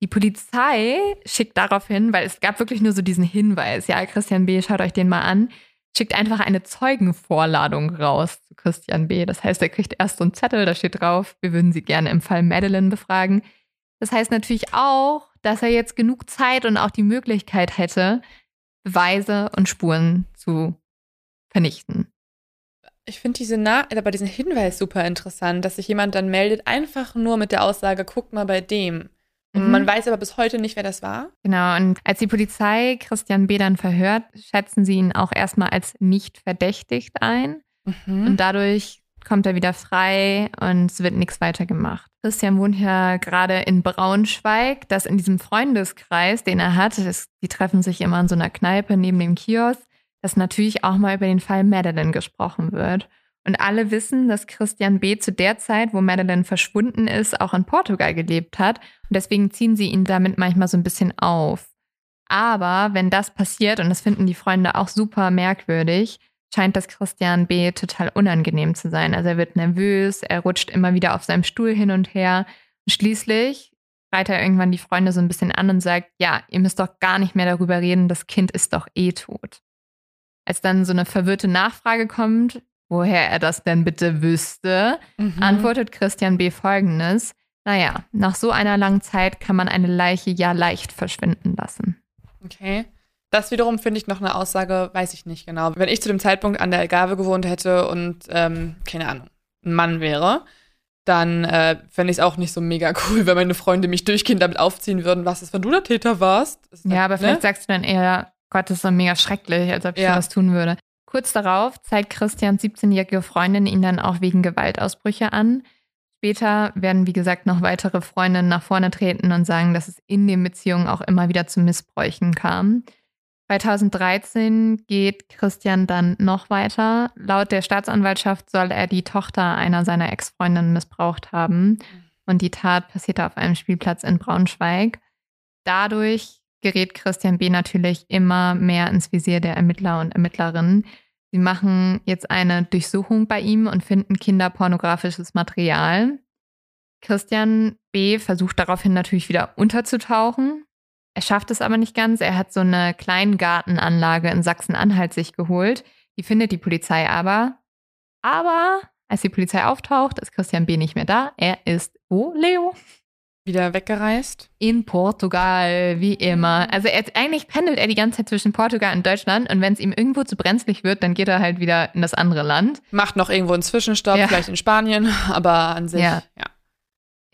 Die Polizei schickt daraufhin, weil es gab wirklich nur so diesen Hinweis, ja, Christian B., schaut euch den mal an, schickt einfach eine Zeugenvorladung raus zu Christian B. Das heißt, er kriegt erst so einen Zettel, da steht drauf, wir würden sie gerne im Fall Madeline befragen. Das heißt natürlich auch, dass er jetzt genug Zeit und auch die Möglichkeit hätte, Beweise und Spuren zu vernichten. Ich finde diese Na aber diesen Hinweis super interessant, dass sich jemand dann meldet, einfach nur mit der Aussage, guck mal bei dem. Und Mhm. man weiß aber bis heute nicht, wer das war. Genau, und als die Polizei Christian B. dann verhört, schätzen sie ihn auch erstmal als nicht verdächtigt ein. Mhm. Und dadurch kommt er wieder frei und es wird nichts weiter gemacht. Christian wohnt ja gerade in Braunschweig, das in diesem Freundeskreis, den er hat, das, die treffen sich immer in so einer Kneipe neben dem Kiosk. dass natürlich auch mal über den Fall Madeline gesprochen wird. Und alle wissen, dass Christian B. zu der Zeit, wo Madeline verschwunden ist, auch in Portugal gelebt hat. Und deswegen ziehen sie ihn damit manchmal so ein bisschen auf. Aber wenn das passiert, und das finden die Freunde auch super merkwürdig, scheint das Christian B. total unangenehm zu sein. Also er wird nervös, er rutscht immer wieder auf seinem Stuhl hin und her. Und schließlich schreit er irgendwann die Freunde so ein bisschen an und sagt, ja, ihr müsst doch gar nicht mehr darüber reden, das Kind ist doch eh tot. Als dann so eine verwirrte Nachfrage kommt, woher er das denn bitte wüsste, mhm. antwortet Christian B. folgendes. Naja, nach so einer langen Zeit kann man eine Leiche ja leicht verschwinden lassen. Okay. Das wiederum finde ich noch eine Aussage, weiß ich nicht genau. Wenn ich zu dem Zeitpunkt an der Algarve gewohnt hätte und, ähm, keine Ahnung, ein Mann wäre, dann äh, fände ich es auch nicht so mega <laughs> cool, wenn meine Freunde mich durchgehend damit aufziehen würden, was ist, wenn du der Täter warst. ja, halt, aber ne? vielleicht sagst du dann eher, Gott, das ist so mega schrecklich, als ob ich ja. was tun würde. Kurz darauf zeigt Christians 17-jährige Freundin ihn dann auch wegen Gewaltausbrüche an. Später werden, wie gesagt, noch weitere Freundinnen nach vorne treten und sagen, dass es in den Beziehungen auch immer wieder zu Missbräuchen kam. 2013 geht Christian dann noch weiter. Laut der Staatsanwaltschaft soll er die Tochter einer seiner Ex-Freundinnen missbraucht haben. Und die Tat passierte auf einem Spielplatz in Braunschweig. Dadurch gerät Christian B. natürlich immer mehr ins Visier der Ermittler und Ermittlerinnen. Sie machen jetzt eine Durchsuchung bei ihm und finden kinderpornografisches Material. Christian B. versucht daraufhin natürlich wieder unterzutauchen. Er schafft es aber nicht ganz. Er hat so eine Kleingartenanlage in Sachsen-Anhalt sich geholt. Die findet die Polizei aber. Aber als die Polizei auftaucht, ist Christian B. nicht mehr da. Er ist wo, Leo? Wieder weggereist? In Portugal, wie immer. Also er, eigentlich pendelt er die ganze Zeit zwischen Portugal und Deutschland und wenn es ihm irgendwo zu brenzlig wird, dann geht er halt wieder in das andere Land. Macht noch irgendwo einen Zwischenstopp, ja. vielleicht in Spanien, <laughs> aber an sich, ja. ja.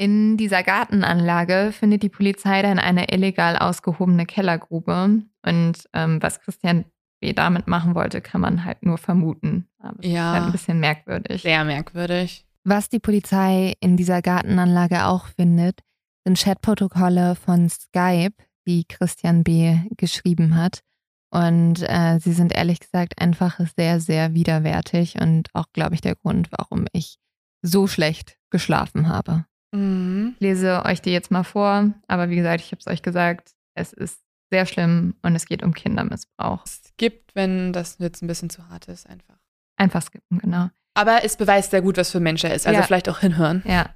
In dieser Gartenanlage findet die Polizei dann eine illegal ausgehobene Kellergrube. Und ähm, was Christian B. damit machen wollte, kann man halt nur vermuten. Aber ja. Ist halt ein bisschen merkwürdig. Sehr merkwürdig. Was die Polizei in dieser Gartenanlage auch findet, sind Chatprotokolle von Skype, die Christian B. geschrieben hat. Und äh, sie sind ehrlich gesagt einfach sehr, sehr widerwärtig und auch, glaube ich, der Grund, warum ich so schlecht geschlafen habe. Mhm. lese euch die jetzt mal vor, aber wie gesagt, ich habe es euch gesagt, es ist sehr schlimm und es geht um Kindermissbrauch. Es gibt, wenn das jetzt ein bisschen zu hart ist, einfach. Einfach skippen, genau. Aber es beweist sehr gut, was für ein Mensch er ist. Also ja. vielleicht auch hinhören. Ja.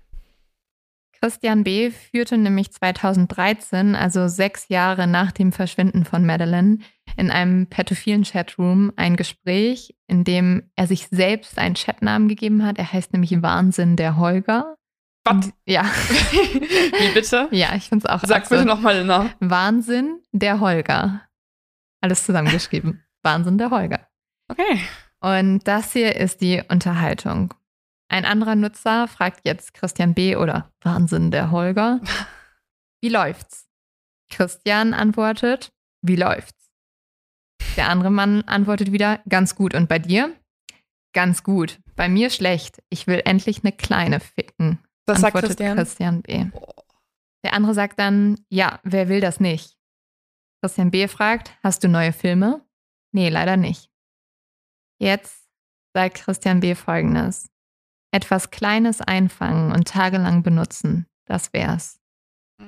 Christian B. führte nämlich 2013, also sechs Jahre nach dem Verschwinden von Madeline, in einem pädophilen Chatroom ein Gespräch, in dem er sich selbst einen Chatnamen gegeben hat. Er heißt nämlich Wahnsinn der Holger. Was? Ja. <laughs> Wie bitte? Ja, ich finde es auch. Sag bitte nochmal den Namen. Wahnsinn der Holger. Alles zusammengeschrieben. Wahnsinn der Holger. Okay. Und das hier ist die Unterhaltung. Ein anderer Nutzer fragt jetzt Christian B. oder Wahnsinn der Holger. <laughs> Wie läuft's? Christian antwortet, wie läuft's? Der andere Mann antwortet wieder, ganz gut. Und bei dir? Ganz gut. Bei mir schlecht. Ich will endlich eine kleine ficken. Das sagt Christian. Christian B. Der andere sagt dann, ja, wer will das nicht? Christian B. fragt, hast du neue Filme? Nee, leider nicht. Jetzt sagt Christian B. folgendes. Etwas Kleines einfangen und tagelang benutzen, das wär's. <laughs>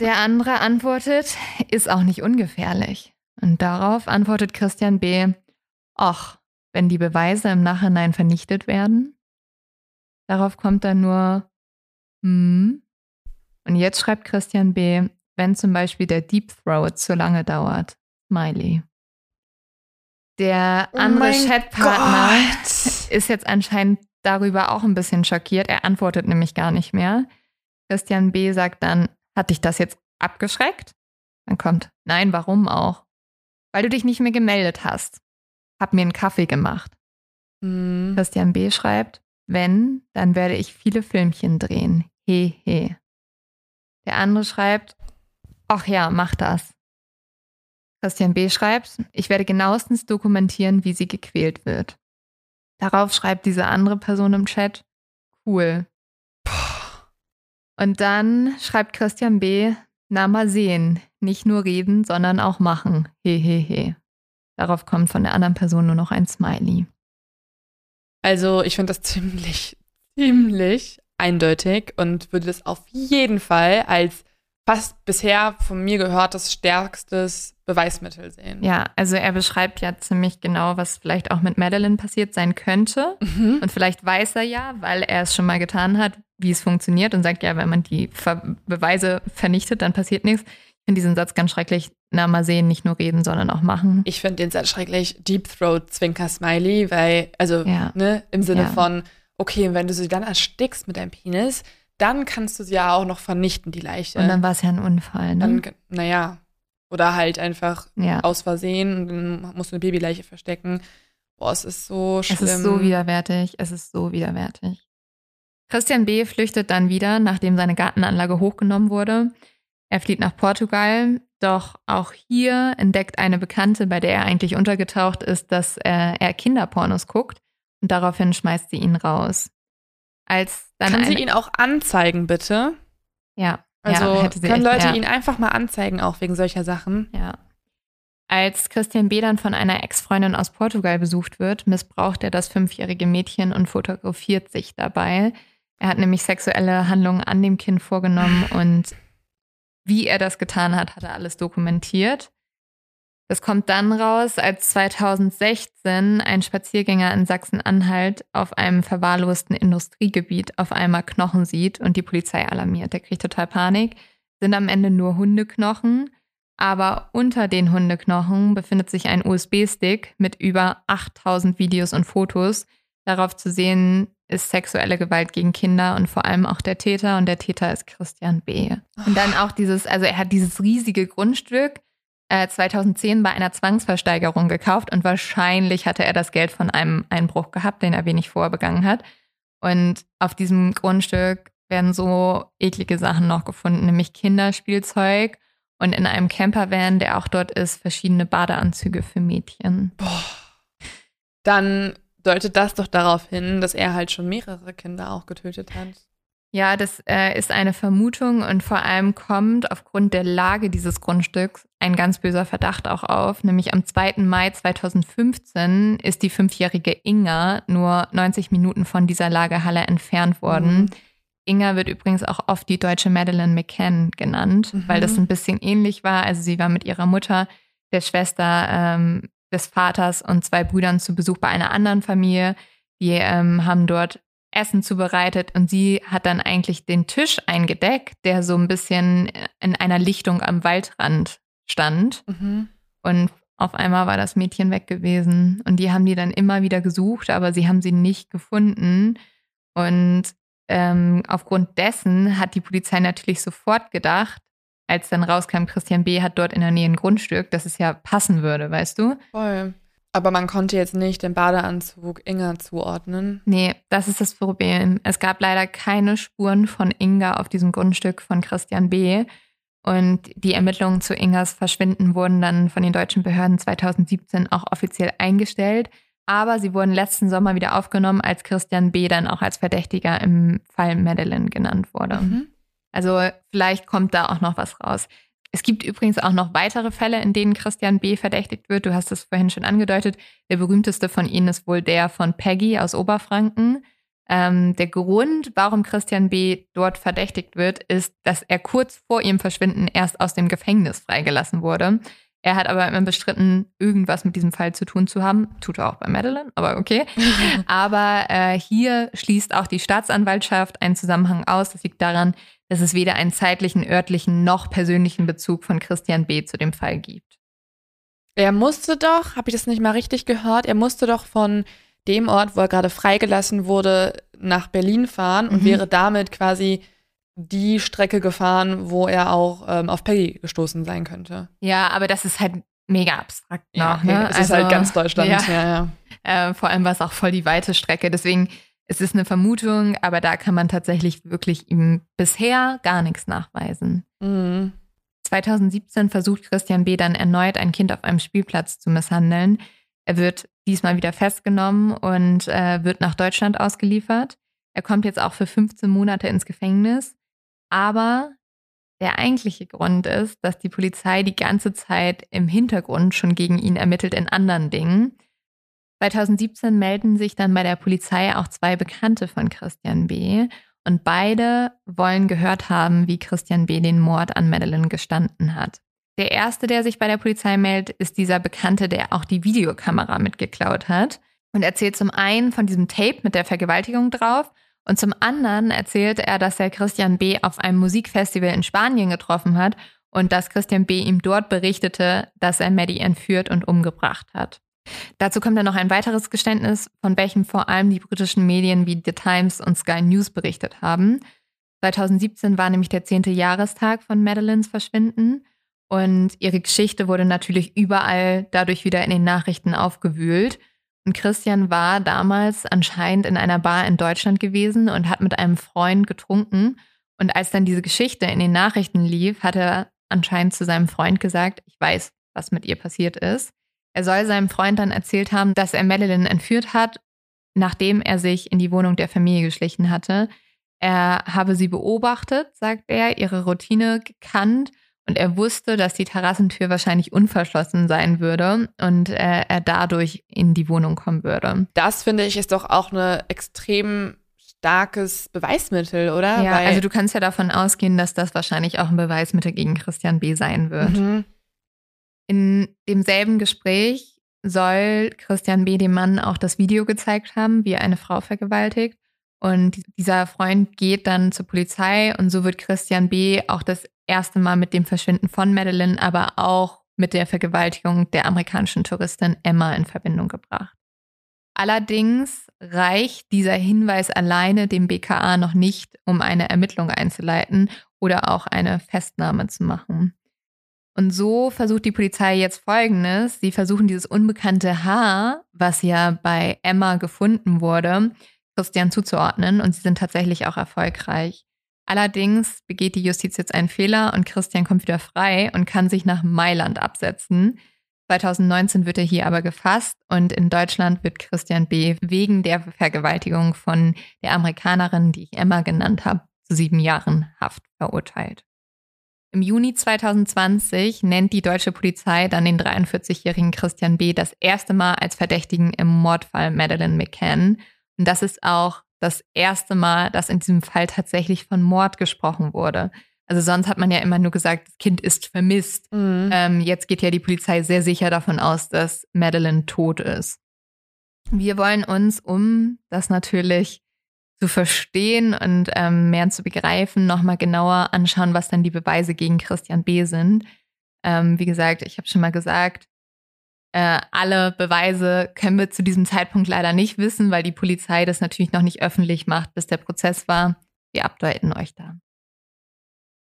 Der andere antwortet, ist auch nicht ungefährlich. Und darauf antwortet Christian B., ach, wenn die Beweise im Nachhinein vernichtet werden, Darauf kommt dann nur, hm. Und jetzt schreibt Christian B., wenn zum Beispiel der Deep Throat zu lange dauert. Smiley. Der oh andere oh Chatpartner ist jetzt anscheinend darüber auch ein bisschen schockiert. Er antwortet nämlich gar nicht mehr. Christian B. sagt dann, hat dich das jetzt abgeschreckt? Dann kommt, nein, warum auch? Weil du dich nicht mehr gemeldet hast. Hab mir einen Kaffee gemacht. Mhm. Christian B. schreibt, wenn, dann werde ich viele Filmchen drehen. He, he. Der andere schreibt, ach ja, mach das. Christian B. schreibt, ich werde genauestens dokumentieren, wie sie gequält wird. Darauf schreibt diese andere Person im Chat, cool. Und dann schreibt Christian B., na mal sehen, nicht nur reden, sondern auch machen. Hehehe. He, he. Darauf kommt von der anderen Person nur noch ein Smiley. Also ich finde das ziemlich, ziemlich eindeutig und würde das auf jeden Fall als fast bisher von mir gehörtes stärkstes Beweismittel sehen. Ja, also er beschreibt ja ziemlich genau, was vielleicht auch mit Madeline passiert sein könnte. Mhm. Und vielleicht weiß er ja, weil er es schon mal getan hat, wie es funktioniert und sagt ja, wenn man die Ver Beweise vernichtet, dann passiert nichts. Ich finde diesen Satz ganz schrecklich. Na, mal sehen, nicht nur reden, sondern auch machen. Ich finde den Satz schrecklich. Deep Throat Zwinker Smiley, weil, also, Ja. ne, im Sinne Ja. von, okay, wenn du sie dann erstickst mit deinem Penis, dann kannst du sie ja auch noch vernichten, die Leiche. Und dann war es ja ein Unfall, ne? Dann, naja. Oder halt einfach ja. aus Versehen und dann musst du eine Babyleiche verstecken. Boah, es ist so schlimm. Es ist so widerwärtig. Es ist so widerwärtig. Christian B. flüchtet dann wieder, nachdem seine Gartenanlage hochgenommen wurde. Er flieht nach Portugal, doch auch hier entdeckt eine Bekannte, bei der er eigentlich untergetaucht ist, dass äh, er Kinderpornos guckt und daraufhin schmeißt sie ihn raus. Als dann Kann sie ihn auch anzeigen, bitte? ja, Also ja, können Leute ja. ihn einfach mal anzeigen, auch wegen solcher Sachen. Ja. Als Christian B. dann von einer Ex-Freundin aus Portugal besucht wird, missbraucht er das fünfjährige Mädchen und fotografiert sich dabei. Er hat nämlich sexuelle Handlungen an dem Kind vorgenommen <laughs> und wie er das getan hat, hat er alles dokumentiert. Das kommt dann raus, als 2016 ein Spaziergänger in Sachsen-Anhalt auf einem verwahrlosten Industriegebiet auf einmal Knochen sieht und die Polizei alarmiert. Der kriegt total Panik. Sind am Ende nur Hundeknochen, aber unter den Hundeknochen befindet sich ein USB-Stick mit über 8000 Videos und Fotos. Darauf zu sehen ist sexuelle Gewalt gegen Kinder und vor allem auch der Täter und der Täter ist Christian B. Und dann auch dieses, also er hat dieses riesige Grundstück äh, 2010 bei einer Zwangsversteigerung gekauft und wahrscheinlich hatte er das Geld von einem Einbruch gehabt, den er wenig vorher begangen hat. Und auf diesem Grundstück werden so eklige Sachen noch gefunden, nämlich Kinderspielzeug und in einem Campervan, der auch dort ist, verschiedene Badeanzüge für Mädchen. Boah. Dann deutet das doch darauf hin, dass er halt schon mehrere Kinder auch getötet hat. Ja, das äh, ist eine Vermutung und vor allem kommt aufgrund der Lage dieses Grundstücks ein ganz böser Verdacht auch auf. Nämlich am 2. Mai 2015 ist die fünfjährige Inga nur 90 Minuten von dieser Lagerhalle entfernt worden. Mhm. Inga wird übrigens auch oft die deutsche Madeleine McCann genannt, Mhm. weil das ein bisschen ähnlich war. Also sie war mit ihrer Mutter, der Schwester ähm, des Vaters und zwei Brüdern zu Besuch bei einer anderen Familie. Die ähm, haben dort Essen zubereitet und sie hat dann eigentlich den Tisch eingedeckt, der so ein bisschen in einer Lichtung am Waldrand stand. Mhm. Und auf einmal war das Mädchen weg gewesen. Und die haben die dann immer wieder gesucht, aber sie haben sie nicht gefunden. Und ähm, aufgrund dessen hat die Polizei natürlich sofort gedacht, als dann rauskam, Christian B. hat dort in der Nähe ein Grundstück, dass es ja passen würde, weißt du? Voll. Aber man konnte jetzt nicht den Badeanzug Inga zuordnen. Nee, das ist das Problem. Es gab leider keine Spuren von Inga auf diesem Grundstück von Christian B. Und die Ermittlungen zu Ingas Verschwinden wurden dann von den deutschen Behörden 2017 auch offiziell eingestellt. Aber sie wurden letzten Sommer wieder aufgenommen, als Christian B. dann auch als Verdächtiger im Fall Madeleine genannt wurde. Mhm. Also vielleicht kommt da auch noch was raus. Es gibt übrigens auch noch weitere Fälle, in denen Christian B. verdächtigt wird. Du hast es vorhin schon angedeutet. Der berühmteste von ihnen ist wohl der von Peggy aus Oberfranken. Ähm, der Grund, warum Christian B. dort verdächtigt wird, ist, dass er kurz vor ihrem Verschwinden erst aus dem Gefängnis freigelassen wurde. Er hat aber immer bestritten, irgendwas mit diesem Fall zu tun zu haben. Tut er auch bei Madeleine, aber okay. <laughs> Aber äh, hier schließt auch die Staatsanwaltschaft einen Zusammenhang aus. Das liegt daran, dass es weder einen zeitlichen, örtlichen noch persönlichen Bezug von Christian B. zu dem Fall gibt. Er musste doch, habe ich das nicht mal richtig gehört, er musste doch von dem Ort, wo er gerade freigelassen wurde, nach Berlin fahren und Mhm. wäre damit quasi die Strecke gefahren, wo er auch ähm, auf Peggy gestoßen sein könnte. Ja, aber das ist halt mega abstrakt noch. okay. ne? Es ist halt ganz Deutschland. Ja, Ja, ja. Äh, vor allem war es auch voll die weite Strecke. Deswegen es ist eine Vermutung, aber da kann man tatsächlich wirklich ihm bisher gar nichts nachweisen. Mhm. 2017 versucht Christian B. dann erneut ein Kind auf einem Spielplatz zu misshandeln. Er wird diesmal wieder festgenommen und äh, wird nach Deutschland ausgeliefert. Er kommt jetzt auch für 15 Monate ins Gefängnis. Aber Der eigentliche Grund ist, dass die Polizei die ganze Zeit im Hintergrund schon gegen ihn ermittelt in anderen Dingen. 2017 melden sich dann bei der Polizei auch zwei Bekannte von Christian B. Und beide wollen gehört haben, wie Christian B. den Mord an Madeline gestanden hat. Der erste, der sich bei der Polizei meldet, ist dieser Bekannte, der auch die Videokamera mitgeklaut hat und erzählt zum einen von diesem Tape mit der Vergewaltigung drauf und zum anderen erzählt er, dass er Christian B. auf einem Musikfestival in Spanien getroffen hat und dass Christian B. ihm dort berichtete, dass er Maddie entführt und umgebracht hat. Dazu kommt dann noch ein weiteres Geständnis, von welchem vor allem die britischen Medien wie The Times und Sky News berichtet haben. 2017 war nämlich der zehnte Jahrestag von Madeleines Verschwinden und ihre Geschichte wurde natürlich überall dadurch wieder in den Nachrichten aufgewühlt. Und Christian war damals anscheinend in einer Bar in Deutschland gewesen und hat mit einem Freund getrunken. Und als dann diese Geschichte in den Nachrichten lief, hat er anscheinend zu seinem Freund gesagt, ich weiß, was mit ihr passiert ist. Er soll seinem Freund dann erzählt haben, dass er Madeline entführt hat, nachdem er sich in die Wohnung der Familie geschlichen hatte. Er habe sie beobachtet, sagt er, ihre Routine gekannt und er wusste, dass die Terrassentür wahrscheinlich unverschlossen sein würde und äh, er dadurch in die Wohnung kommen würde. Das finde ich ist doch auch ein extrem starkes Beweismittel, oder? Ja, Weil also du kannst ja davon ausgehen, dass das wahrscheinlich auch ein Beweismittel gegen Christian B. sein wird. Mhm. In demselben Gespräch soll Christian B. dem Mann auch das Video gezeigt haben, wie er eine Frau vergewaltigt. Und dieser Freund geht dann zur Polizei und so wird Christian B. auch das erste Mal mit dem Verschwinden von Madeline, aber auch mit der Vergewaltigung der amerikanischen Touristin Emma in Verbindung gebracht. Allerdings reicht dieser Hinweis alleine dem BKA noch nicht, um eine Ermittlung einzuleiten oder auch eine Festnahme zu machen. Und so versucht die Polizei jetzt Folgendes. Sie versuchen dieses unbekannte Haar, was ja bei Emma gefunden wurde, Christian zuzuordnen und sie sind tatsächlich auch erfolgreich. Allerdings begeht die Justiz jetzt einen Fehler und Christian kommt wieder frei und kann sich nach Mailand absetzen. 2019 wird er hier aber gefasst und in Deutschland wird Christian B. wegen der Vergewaltigung von der Amerikanerin, die ich Emma genannt habe, zu sieben Jahren Haft verurteilt. Im Juni 2020 nennt die deutsche Polizei dann den 43-jährigen Christian B. das erste Mal als Verdächtigen im Mordfall Madeleine McCann. Und das ist auch das erste Mal, dass in diesem Fall tatsächlich von Mord gesprochen wurde. Also sonst hat man ja immer nur gesagt, das Kind ist vermisst. Mhm. Ähm, jetzt geht ja die Polizei sehr sicher davon aus, dass Madeleine tot ist. Wir wollen uns, um das natürlich zu verstehen und ähm, mehr zu begreifen, nochmal genauer anschauen, was dann die Beweise gegen Christian B. sind. Ähm, wie gesagt, ich habe schon mal gesagt, äh, alle Beweise können wir zu diesem Zeitpunkt leider nicht wissen, weil die Polizei das natürlich noch nicht öffentlich macht, bis der Prozess war. Wir updaten euch da.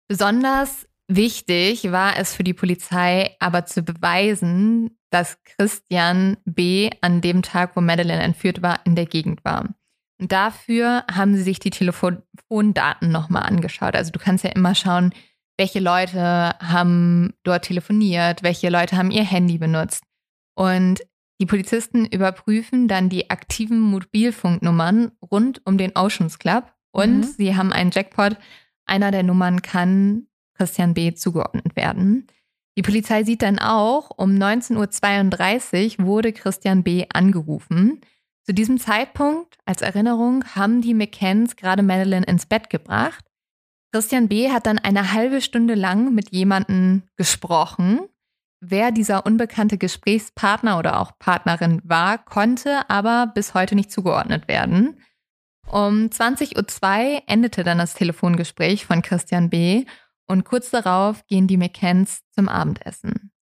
Besonders wichtig war es für die Polizei aber zu beweisen, dass Christian B. an dem Tag, wo Madeleine entführt war, in der Gegend war. Und dafür haben sie sich die Telefondaten nochmal angeschaut. Also du kannst ja immer schauen, welche Leute haben dort telefoniert, welche Leute haben ihr Handy benutzt. Und die Polizisten überprüfen dann die aktiven Mobilfunknummern rund um den Oceans Club und mhm. sie haben einen Jackpot. Einer der Nummern kann Christian B. zugeordnet werden. Die Polizei sieht dann auch, um 19.32 Uhr wurde Christian B. angerufen. Zu diesem Zeitpunkt, als Erinnerung, haben die McCanns gerade Madeline ins Bett gebracht. Christian B. hat dann eine halbe Stunde lang mit jemandem gesprochen. Wer dieser unbekannte Gesprächspartner oder auch Partnerin war, konnte aber bis heute nicht zugeordnet werden. Um 20.02 Uhr endete dann das Telefongespräch von Christian B. und kurz darauf gehen die McCanns zum Abendessen.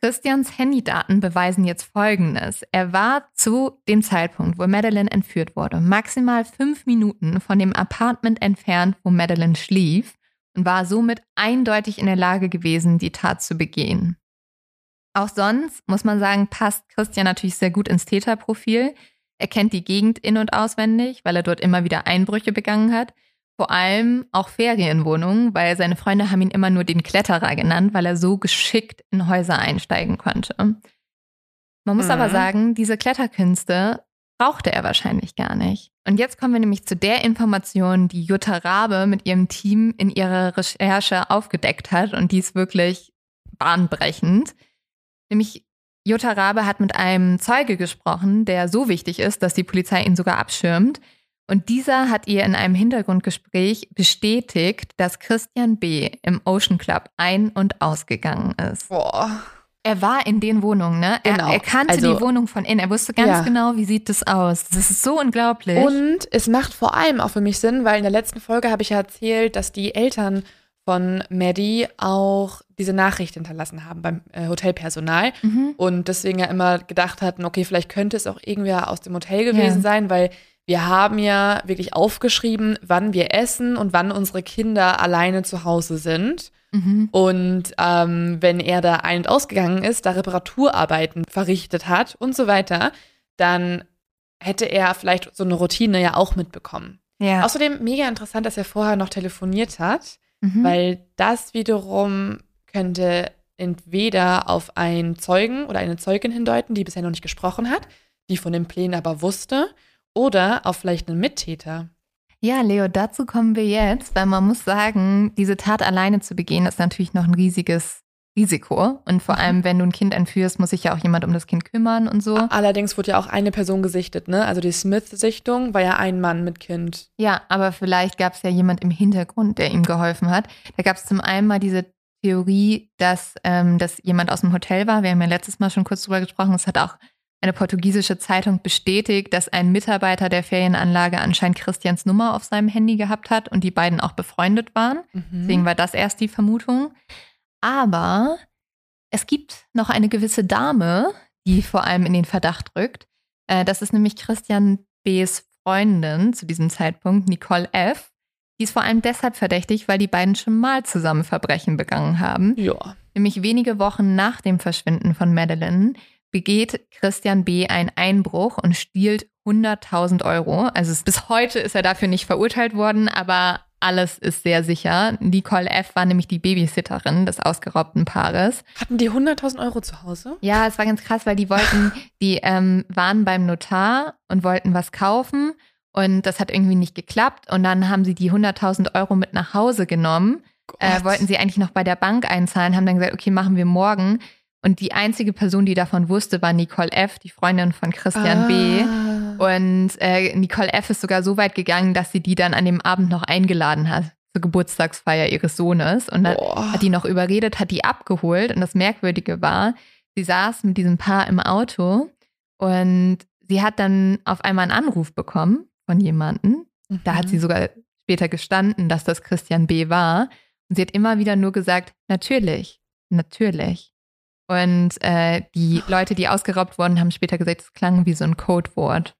Christians Handydaten beweisen jetzt Folgendes. Er war zu dem Zeitpunkt, wo Madeline entführt wurde, maximal fünf Minuten von dem Apartment entfernt, wo Madeline schlief und war somit eindeutig in der Lage gewesen, die Tat zu begehen. Auch sonst, muss man sagen, passt Christian natürlich sehr gut ins Täterprofil. Er kennt die Gegend in- und auswendig, weil er dort immer wieder Einbrüche begangen hat vor allem auch Ferienwohnungen, weil seine Freunde haben ihn immer nur den Kletterer genannt, weil er so geschickt in Häuser einsteigen konnte. Man muss mhm. aber sagen, diese Kletterkünste brauchte er wahrscheinlich gar nicht. Und jetzt kommen wir nämlich zu der Information, die Jutta Rabe mit ihrem Team in ihrer Recherche aufgedeckt hat. Und die ist wirklich bahnbrechend. Nämlich Jutta Rabe hat mit einem Zeuge gesprochen, der so wichtig ist, dass die Polizei ihn sogar abschirmt. Und dieser hat ihr in einem Hintergrundgespräch bestätigt, dass Christian B. im Ocean Club ein- und ausgegangen ist. Boah. Er war in den Wohnungen, ne? Er, Genau. er kannte Also- die Wohnung von innen. Er wusste ganz Ja. genau, wie sieht das aus. Das ist so unglaublich. Und es macht vor allem auch für mich Sinn, weil in der letzten Folge habe ich ja erzählt, dass die Eltern von Maddie auch diese Nachricht hinterlassen haben beim äh, Hotelpersonal mhm. und deswegen ja immer gedacht hatten, okay, vielleicht könnte es auch irgendwer aus dem Hotel gewesen Ja. sein, weil wir haben ja wirklich aufgeschrieben, wann wir essen und wann unsere Kinder alleine zu Hause sind. Mhm. Und ähm, wenn er da ein- und ausgegangen ist, da Reparaturarbeiten verrichtet hat und so weiter, dann hätte er vielleicht so eine Routine ja auch mitbekommen. Ja. Außerdem mega interessant, dass er vorher noch telefoniert hat, mhm. weil das wiederum könnte entweder auf einen Zeugen oder eine Zeugin hindeuten, die bisher noch nicht gesprochen hat, die von den Plänen aber wusste, oder auf vielleicht einen Mittäter. Ja, Leo, dazu kommen wir jetzt, weil man muss sagen, diese Tat alleine zu begehen, ist natürlich noch ein riesiges Risiko. Und vor Mhm. allem, wenn du ein Kind entführst, muss sich ja auch jemand um das Kind kümmern und so. Allerdings wurde ja auch eine Person gesichtet, ne? Also die Smith-Sichtung war ja ein Mann mit Kind. Ja, aber vielleicht gab es ja jemand im Hintergrund, der ihm geholfen hat. Da gab es zum einen mal diese Theorie, dass, ähm, dass jemand aus dem Hotel war. Wir haben ja letztes Mal schon kurz drüber gesprochen. Es hat auch eine portugiesische Zeitung bestätigt, dass ein Mitarbeiter der Ferienanlage anscheinend Christians Nummer auf seinem Handy gehabt hat und die beiden auch befreundet waren. Mhm. Deswegen war das erst die Vermutung. Aber es gibt noch eine gewisse Dame, die vor allem in den Verdacht rückt. Äh, Das ist nämlich Christian B.'s Freundin zu diesem Zeitpunkt, Nicole F. Die ist vor allem deshalb verdächtig, weil die beiden schon mal zusammen Verbrechen begangen haben. Ja. Nämlich wenige Wochen nach dem Verschwinden von Madeline begeht Christian B. einen Einbruch und stiehlt 100.000 Euro. Also es, bis heute ist er dafür nicht verurteilt worden, aber alles ist sehr sicher. Nicole F. war nämlich die Babysitterin des ausgeraubten Paares. Hatten die 100.000 Euro zu Hause? Ja, es war ganz krass, weil die wollten, <laughs> die ähm, waren beim Notar und wollten was kaufen und das hat irgendwie nicht geklappt und dann haben sie die 100.000 Euro mit nach Hause genommen äh, wollten sie eigentlich noch bei der Bank einzahlen, haben dann gesagt, okay, machen wir morgen. Und die einzige Person, die davon wusste, war Nicole F., die Freundin von Christian B. Ah. Und äh, Nicole F. ist sogar so weit gegangen, dass sie die dann an dem Abend noch eingeladen hat zur Geburtstagsfeier ihres Sohnes. Und dann Boah. hat die noch überredet, hat die abgeholt. Und das Merkwürdige war, sie saß mit diesem Paar im Auto und sie hat dann auf einmal einen Anruf bekommen von jemandem. Da hat Mhm. sie sogar später gestanden, dass das Christian B. war. Und sie hat immer wieder nur gesagt, natürlich, natürlich. Und äh, die <laughs> Leute, die ausgeraubt wurden, haben später gesagt, es klang wie so ein Codewort.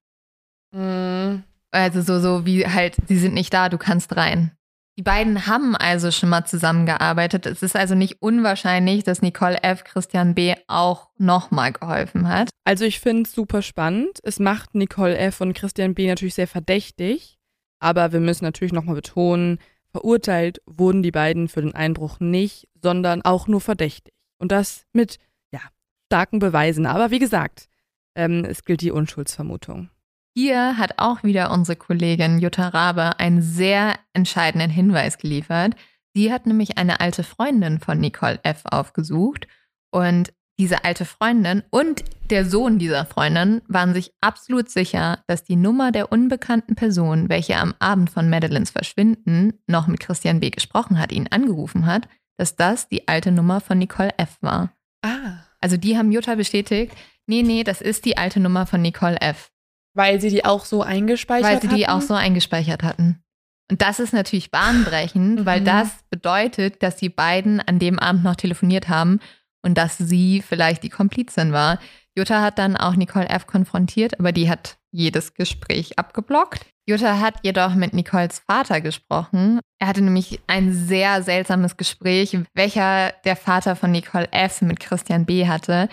Mhm. Also so, so wie halt, sie sind nicht da, du kannst rein. Die beiden haben also schon mal zusammengearbeitet. Es ist also nicht unwahrscheinlich, dass Nicole F. Christian B. auch nochmal geholfen hat. Also ich finde es super spannend. Es macht Nicole F. und Christian B. natürlich sehr verdächtig. Aber wir müssen natürlich nochmal betonen, verurteilt wurden die beiden für den Einbruch nicht, sondern auch nur verdächtig. Und das mit, ja, starken Beweisen. Aber wie gesagt, ähm, es gilt die Unschuldsvermutung. Hier hat auch wieder unsere Kollegin Jutta Rabe einen sehr entscheidenden Hinweis geliefert. Sie hat nämlich eine alte Freundin von Nicole F. aufgesucht und diese alte Freundin und der Sohn dieser Freundin waren sich absolut sicher, dass die Nummer der unbekannten Person, welche am Abend von Madelines Verschwinden noch mit Christian B. gesprochen hat, ihn angerufen hat, dass das die alte Nummer von Nicole F. war. Ah. Also die haben Jutta bestätigt, nee, nee, das ist die alte Nummer von Nicole F. Weil sie die auch so eingespeichert Weil sie die hatten? auch so eingespeichert hatten. Und das ist natürlich bahnbrechend, <laughs> weil Mhm. das bedeutet, dass die beiden an dem Abend noch telefoniert haben und dass sie vielleicht die Komplizin war. Jutta hat dann auch Nicole F. konfrontiert, aber die hat jedes Gespräch abgeblockt. Jutta hat jedoch mit Nicoles Vater gesprochen. Er hatte nämlich ein sehr seltsames Gespräch, welcher der Vater von Nicole F. mit Christian B. hatte.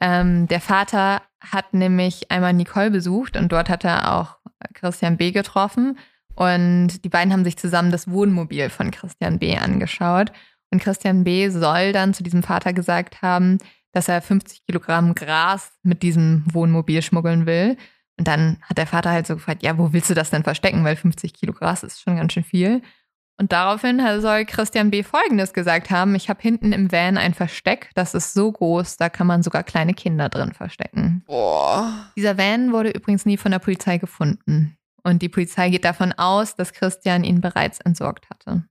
Ähm, der Vater hat nämlich einmal Nicole besucht und dort hat er auch Christian B. getroffen. Und die beiden haben sich zusammen das Wohnmobil von Christian B. angeschaut. Und Christian B. soll dann zu diesem Vater gesagt haben, dass er 50 Kilogramm Gras mit diesem Wohnmobil schmuggeln will. Und dann hat der Vater halt so gefragt, ja, wo willst du das denn verstecken? Weil 50 Kilo Gras ist schon ganz schön viel. Und daraufhin soll Christian B. Folgendes gesagt haben. Ich habe hinten im Van ein Versteck, das ist so groß, da kann man sogar kleine Kinder drin verstecken. Boah. Dieser Van wurde übrigens nie von der Polizei gefunden. Und die Polizei geht davon aus, dass Christian ihn bereits entsorgt hatte.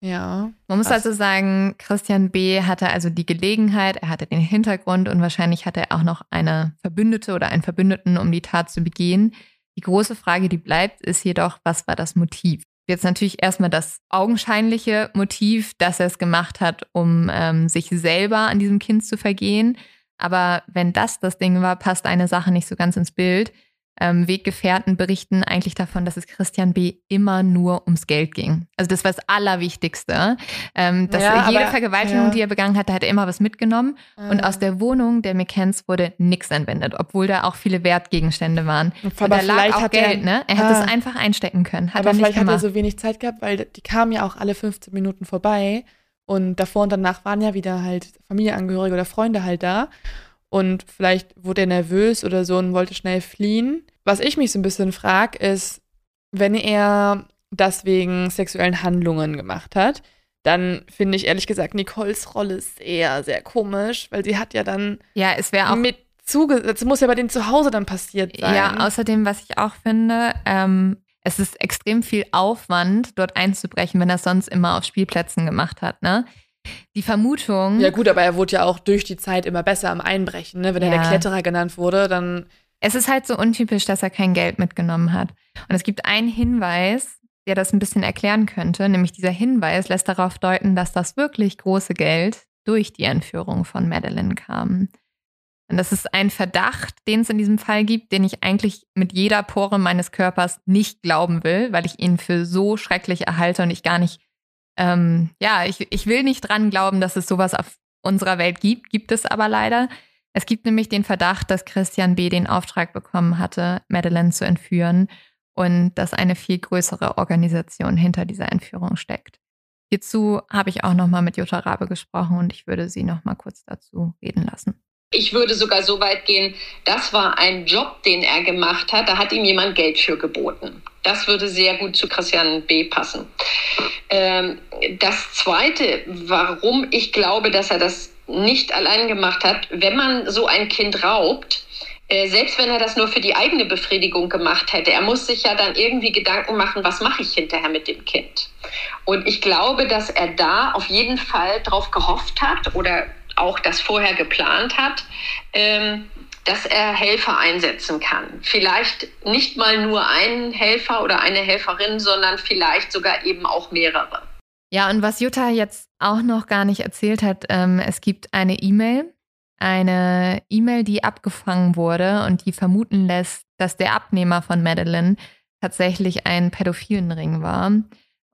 Ja. Man muss also sagen, Christian B. hatte also die Gelegenheit, er hatte den Hintergrund und wahrscheinlich hatte er auch noch eine Verbündete oder einen Verbündeten, um die Tat zu begehen. Die große Frage, die bleibt, ist jedoch, was war das Motiv? Jetzt natürlich erstmal das augenscheinliche Motiv, dass er es gemacht hat, um ähm, sich selber an diesem Kind zu vergehen. Aber wenn das das Ding war, passt eine Sache nicht so ganz ins Bild. Ähm, Weggefährten berichten eigentlich davon, dass es Christian B. immer nur ums Geld ging. Also das war das Allerwichtigste. Ähm, dass Ja, jede aber- Vergewaltigung, ja. die er begangen hatte, hat er immer was mitgenommen. Und aus der Wohnung der McCanns wurde nichts entwendet, obwohl da auch viele Wertgegenstände waren. Und Aber da lag auch Geld, er- ne? Er hätte Ah. es einfach einstecken können. Hat aber er nicht vielleicht hat er gemacht. so wenig Zeit gehabt, weil die kamen ja auch alle 15 Minuten vorbei. Und davor und danach waren ja wieder halt Familienangehörige oder Freunde halt da. Und vielleicht wurde er nervös oder so und wollte schnell fliehen. Was ich mich so ein bisschen frage, ist, wenn er das wegen sexuellen Handlungen gemacht hat, dann finde ich ehrlich gesagt Nicoles Rolle sehr, sehr komisch, weil sie hat ja dann ja, es wäre auch mit zuge... Das muss ja bei denen zu Hause dann passiert sein. Ja, außerdem, was ich auch finde, ähm, es ist extrem viel Aufwand, dort einzubrechen, wenn er es sonst immer auf Spielplätzen gemacht hat, ne? Die Vermutung, Ja gut, aber er wurde ja auch durch die Zeit immer besser am Einbrechen. Ne? Wenn er Ja. der Kletterer genannt wurde, dann es ist halt so untypisch, dass er kein Geld mitgenommen hat. Und es gibt einen Hinweis, der das ein bisschen erklären könnte, nämlich dieser Hinweis lässt darauf deuten, dass das wirklich große Geld durch die Entführung von Madeline kam. Und das ist ein Verdacht, den es in diesem Fall gibt, den ich eigentlich mit jeder Pore meines Körpers nicht glauben will, weil ich ihn für so schrecklich erhalte und ich gar nicht, ähm, ja, ich, ich will nicht dran glauben, dass es sowas auf unserer Welt gibt, gibt es aber leider. Es gibt nämlich den Verdacht, dass Christian B. den Auftrag bekommen hatte, Madeleine zu entführen und dass eine viel größere Organisation hinter dieser Entführung steckt. Hierzu habe ich auch nochmal mit Jutta Rabe gesprochen und ich würde sie nochmal kurz dazu reden lassen. Ich würde sogar so weit gehen, das war ein Job, den er gemacht hat. Da hat ihm jemand Geld für geboten. Das würde sehr gut zu Christian B. passen. Ähm, das Zweite, warum ich glaube, dass er das nicht allein gemacht hat, wenn man so ein Kind raubt, äh, selbst wenn er das nur für die eigene Befriedigung gemacht hätte, er muss sich ja dann irgendwie Gedanken machen, was mache ich hinterher mit dem Kind. Und ich glaube, dass er da auf jeden Fall drauf gehofft hat oder auch das vorher geplant hat, ähm, dass er Helfer einsetzen kann. Vielleicht nicht mal nur einen Helfer oder eine Helferin, sondern vielleicht sogar eben auch mehrere. Ja, und was Jutta jetzt auch noch gar nicht erzählt hat, ähm, es gibt eine E-Mail, eine E-Mail, die abgefangen wurde und die vermuten lässt, dass der Abnehmer von Madeline tatsächlich ein pädophilen Ring war.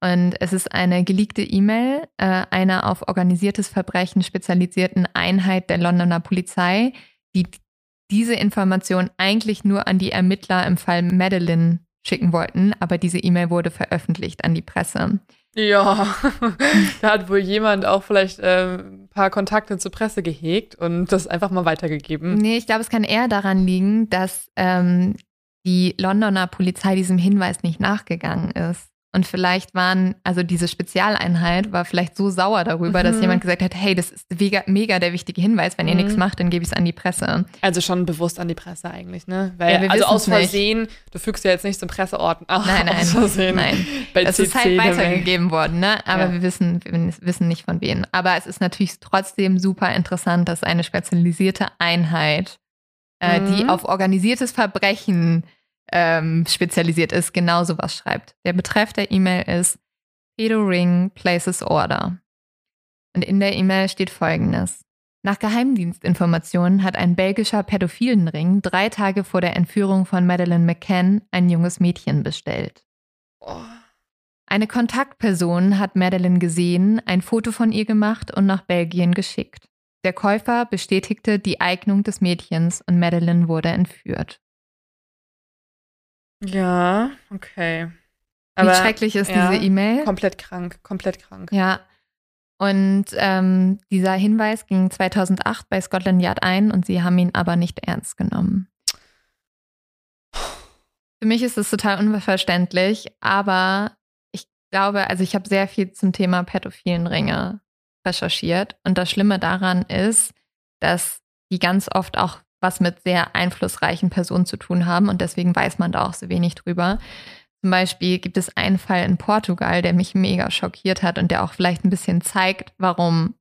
Und es ist eine geleakte E-Mail äh, einer auf organisiertes Verbrechen spezialisierten Einheit der Londoner Polizei, die diese Information eigentlich nur an die Ermittler im Fall Madeline schicken wollten, aber diese E-Mail wurde veröffentlicht an die Presse. ja, <laughs> da hat wohl jemand auch vielleicht ähm, ein paar Kontakte zur Presse gehegt und das einfach mal weitergegeben. Nee, ich glaube, es kann eher daran liegen, dass ähm, die Londoner Polizei diesem Hinweis nicht nachgegangen ist. Und vielleicht waren, also diese Spezialeinheit war vielleicht so sauer darüber, dass Mhm. jemand gesagt hat, hey, das ist mega, mega der wichtige Hinweis, wenn ihr Mhm. nichts macht, dann gebe ich es an die Presse. Also schon bewusst an die Presse eigentlich, ne? Weil, Ja, wir also aus wissen's nicht. Versehen, du fügst ja jetzt nicht zum Presseorten. Ach, Nein, nein, aus Versehen. nein. Bei Es ist halt weitergegeben worden, ne? Aber Ja. wir wissen, wir wissen nicht von wem. Aber es ist natürlich trotzdem super interessant, dass eine spezialisierte Einheit, äh, die Mhm. auf organisiertes Verbrechen ähm, spezialisiert ist, genau sowas schreibt. Der Betreff der E-Mail ist Pedo Ring Places Order. Und in der E-Mail steht folgendes. Nach Geheimdienstinformationen hat ein belgischer Pädophilenring drei Tage vor der Entführung von Madeleine McCann ein junges Mädchen bestellt. Eine Kontaktperson hat Madeleine gesehen, ein Foto von ihr gemacht und nach Belgien geschickt. Der Käufer bestätigte die Eignung des Mädchens und Madeleine wurde entführt. Ja, okay. Wie schrecklich ist ja, diese E-Mail? Komplett krank, komplett krank. Ja. Und ähm, dieser Hinweis ging 2008 bei Scotland Yard ein und sie haben ihn aber nicht ernst genommen. Für mich ist es total unverständlich, aber ich glaube, also ich habe sehr viel zum Thema pädophilen Ringe recherchiert und das Schlimme daran ist, dass die ganz oft auch was mit sehr einflussreichen Personen zu tun haben und deswegen weiß man da auch so wenig drüber. Zum Beispiel gibt es einen Fall in Portugal, der mich mega schockiert hat und der auch vielleicht ein bisschen zeigt, warum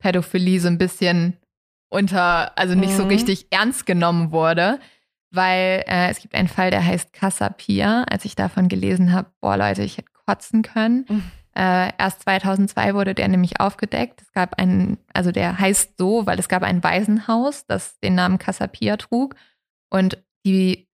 Pädophilie so ein bisschen unter, also nicht mhm. so richtig ernst genommen wurde weil äh, es gibt einen Fall, der heißt Casapia. Als ich davon gelesen habe, boah Leute, ich hätte kotzen können. Mhm. Äh, erst 2002 wurde der nämlich aufgedeckt. Es gab einen, also der heißt so, weil es gab ein Waisenhaus, das den Namen Casapia trug. Und die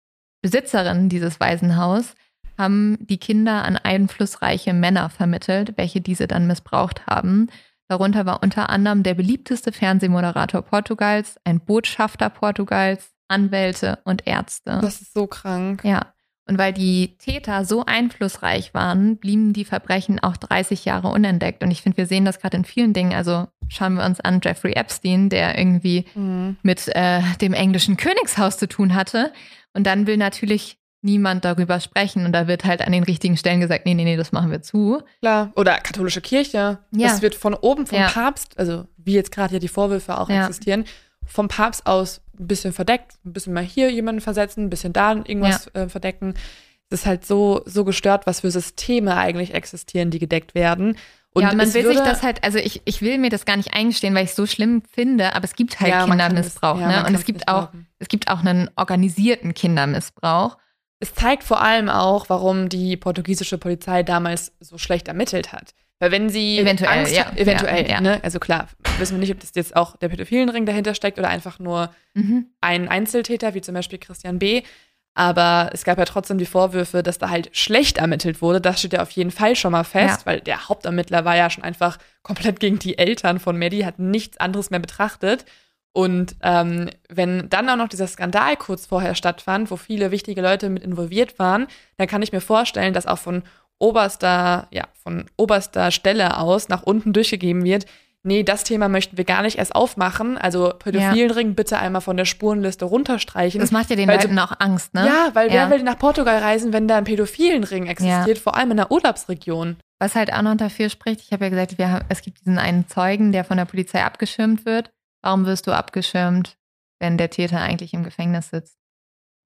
Besitzerin dieses Waisenhaus haben die Kinder an einflussreiche Männer vermittelt, welche diese dann missbraucht haben. Darunter war unter anderem der beliebteste Fernsehmoderator Portugals, ein Botschafter Portugals, Anwälte und Ärzte. Das ist so krank. Ja. Und weil die Täter so einflussreich waren, blieben die Verbrechen auch 30 Jahre unentdeckt. Und ich finde, wir sehen das gerade in vielen Dingen. Also schauen wir uns an Jeffrey Epstein, der irgendwie mhm. mit äh, dem englischen Königshaus zu tun hatte. Und dann will natürlich niemand darüber sprechen. Und da wird halt an den richtigen Stellen gesagt, nee, nee, nee, das machen wir zu. Klar. Oder katholische Kirche. Ja. Das wird von oben vom ja. Papst, also wie jetzt gerade ja die Vorwürfe auch ja. existieren, vom Papst aus ein bisschen verdeckt, ein bisschen mal hier jemanden versetzen, ein bisschen da irgendwas ja. äh, verdecken. Es ist halt so, so gestört, was für Systeme eigentlich existieren, die gedeckt werden. Und ja, man will sich das halt, also ich, ich will mir das gar nicht eingestehen, weil ich es so schlimm finde, aber es gibt halt ja, Kindermissbrauch, das, ja, ne? Und es gibt auch, es gibt auch einen organisierten Kindermissbrauch. Es zeigt vor allem auch, warum die portugiesische Polizei damals so schlecht ermittelt hat. Weil wenn sie eventuell, Angst, ja, eventuell, ja, ne? Also klar, wissen wir nicht, ob das jetzt auch der pädophilen Ring dahinter steckt oder einfach nur mhm. ein Einzeltäter, wie zum Beispiel Christian B. Aber es gab ja trotzdem die Vorwürfe, dass da halt schlecht ermittelt wurde. Das steht ja auf jeden Fall schon mal fest, ja. weil der Hauptermittler war ja schon einfach komplett gegen die Eltern von Maddie, hat nichts anderes mehr betrachtet. Und ähm, wenn dann auch noch dieser Skandal kurz vorher stattfand, wo viele wichtige Leute mit involviert waren, dann kann ich mir vorstellen, dass auch von oberster, ja, von oberster Stelle aus nach unten durchgegeben wird, nee, das Thema möchten wir gar nicht erst aufmachen. Also Pädophilenring ja. bitte einmal von der Spurenliste runterstreichen. Das macht ja den Leuten auch Angst, ne? Ja, weil ja. wer will nach Portugal reisen, wenn da ein Pädophilenring existiert, ja. vor allem in der Urlaubsregion? Was halt auch noch dafür spricht, ich habe ja gesagt, wir haben, es gibt diesen einen Zeugen, der von der Polizei abgeschirmt wird. Warum wirst du abgeschirmt, wenn der Täter eigentlich im Gefängnis sitzt?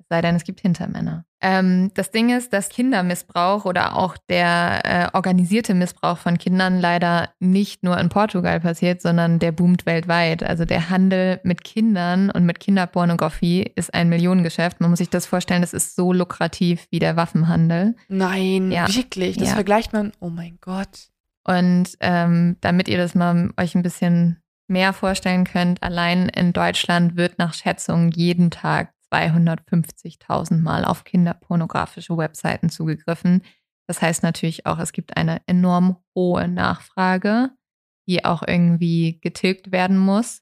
Sei denn, es gibt Hintermänner. Ähm, das Ding ist, dass Kindermissbrauch oder auch der äh, organisierte Missbrauch von Kindern leider nicht nur in Portugal passiert, sondern der boomt weltweit. Also der Handel mit Kindern und mit Kinderpornografie ist ein Millionengeschäft. Man muss sich das vorstellen, das ist so lukrativ wie der Waffenhandel. Nein, ja. wirklich. Das ja. vergleicht man. Oh mein Gott. Und ähm, damit ihr das mal euch ein bisschen mehr vorstellen könnt, allein in Deutschland wird nach Schätzungen jeden Tag 250.000 Mal auf kinderpornografische Webseiten zugegriffen. Das heißt natürlich auch, es gibt eine enorm hohe Nachfrage, die auch irgendwie getilgt werden muss.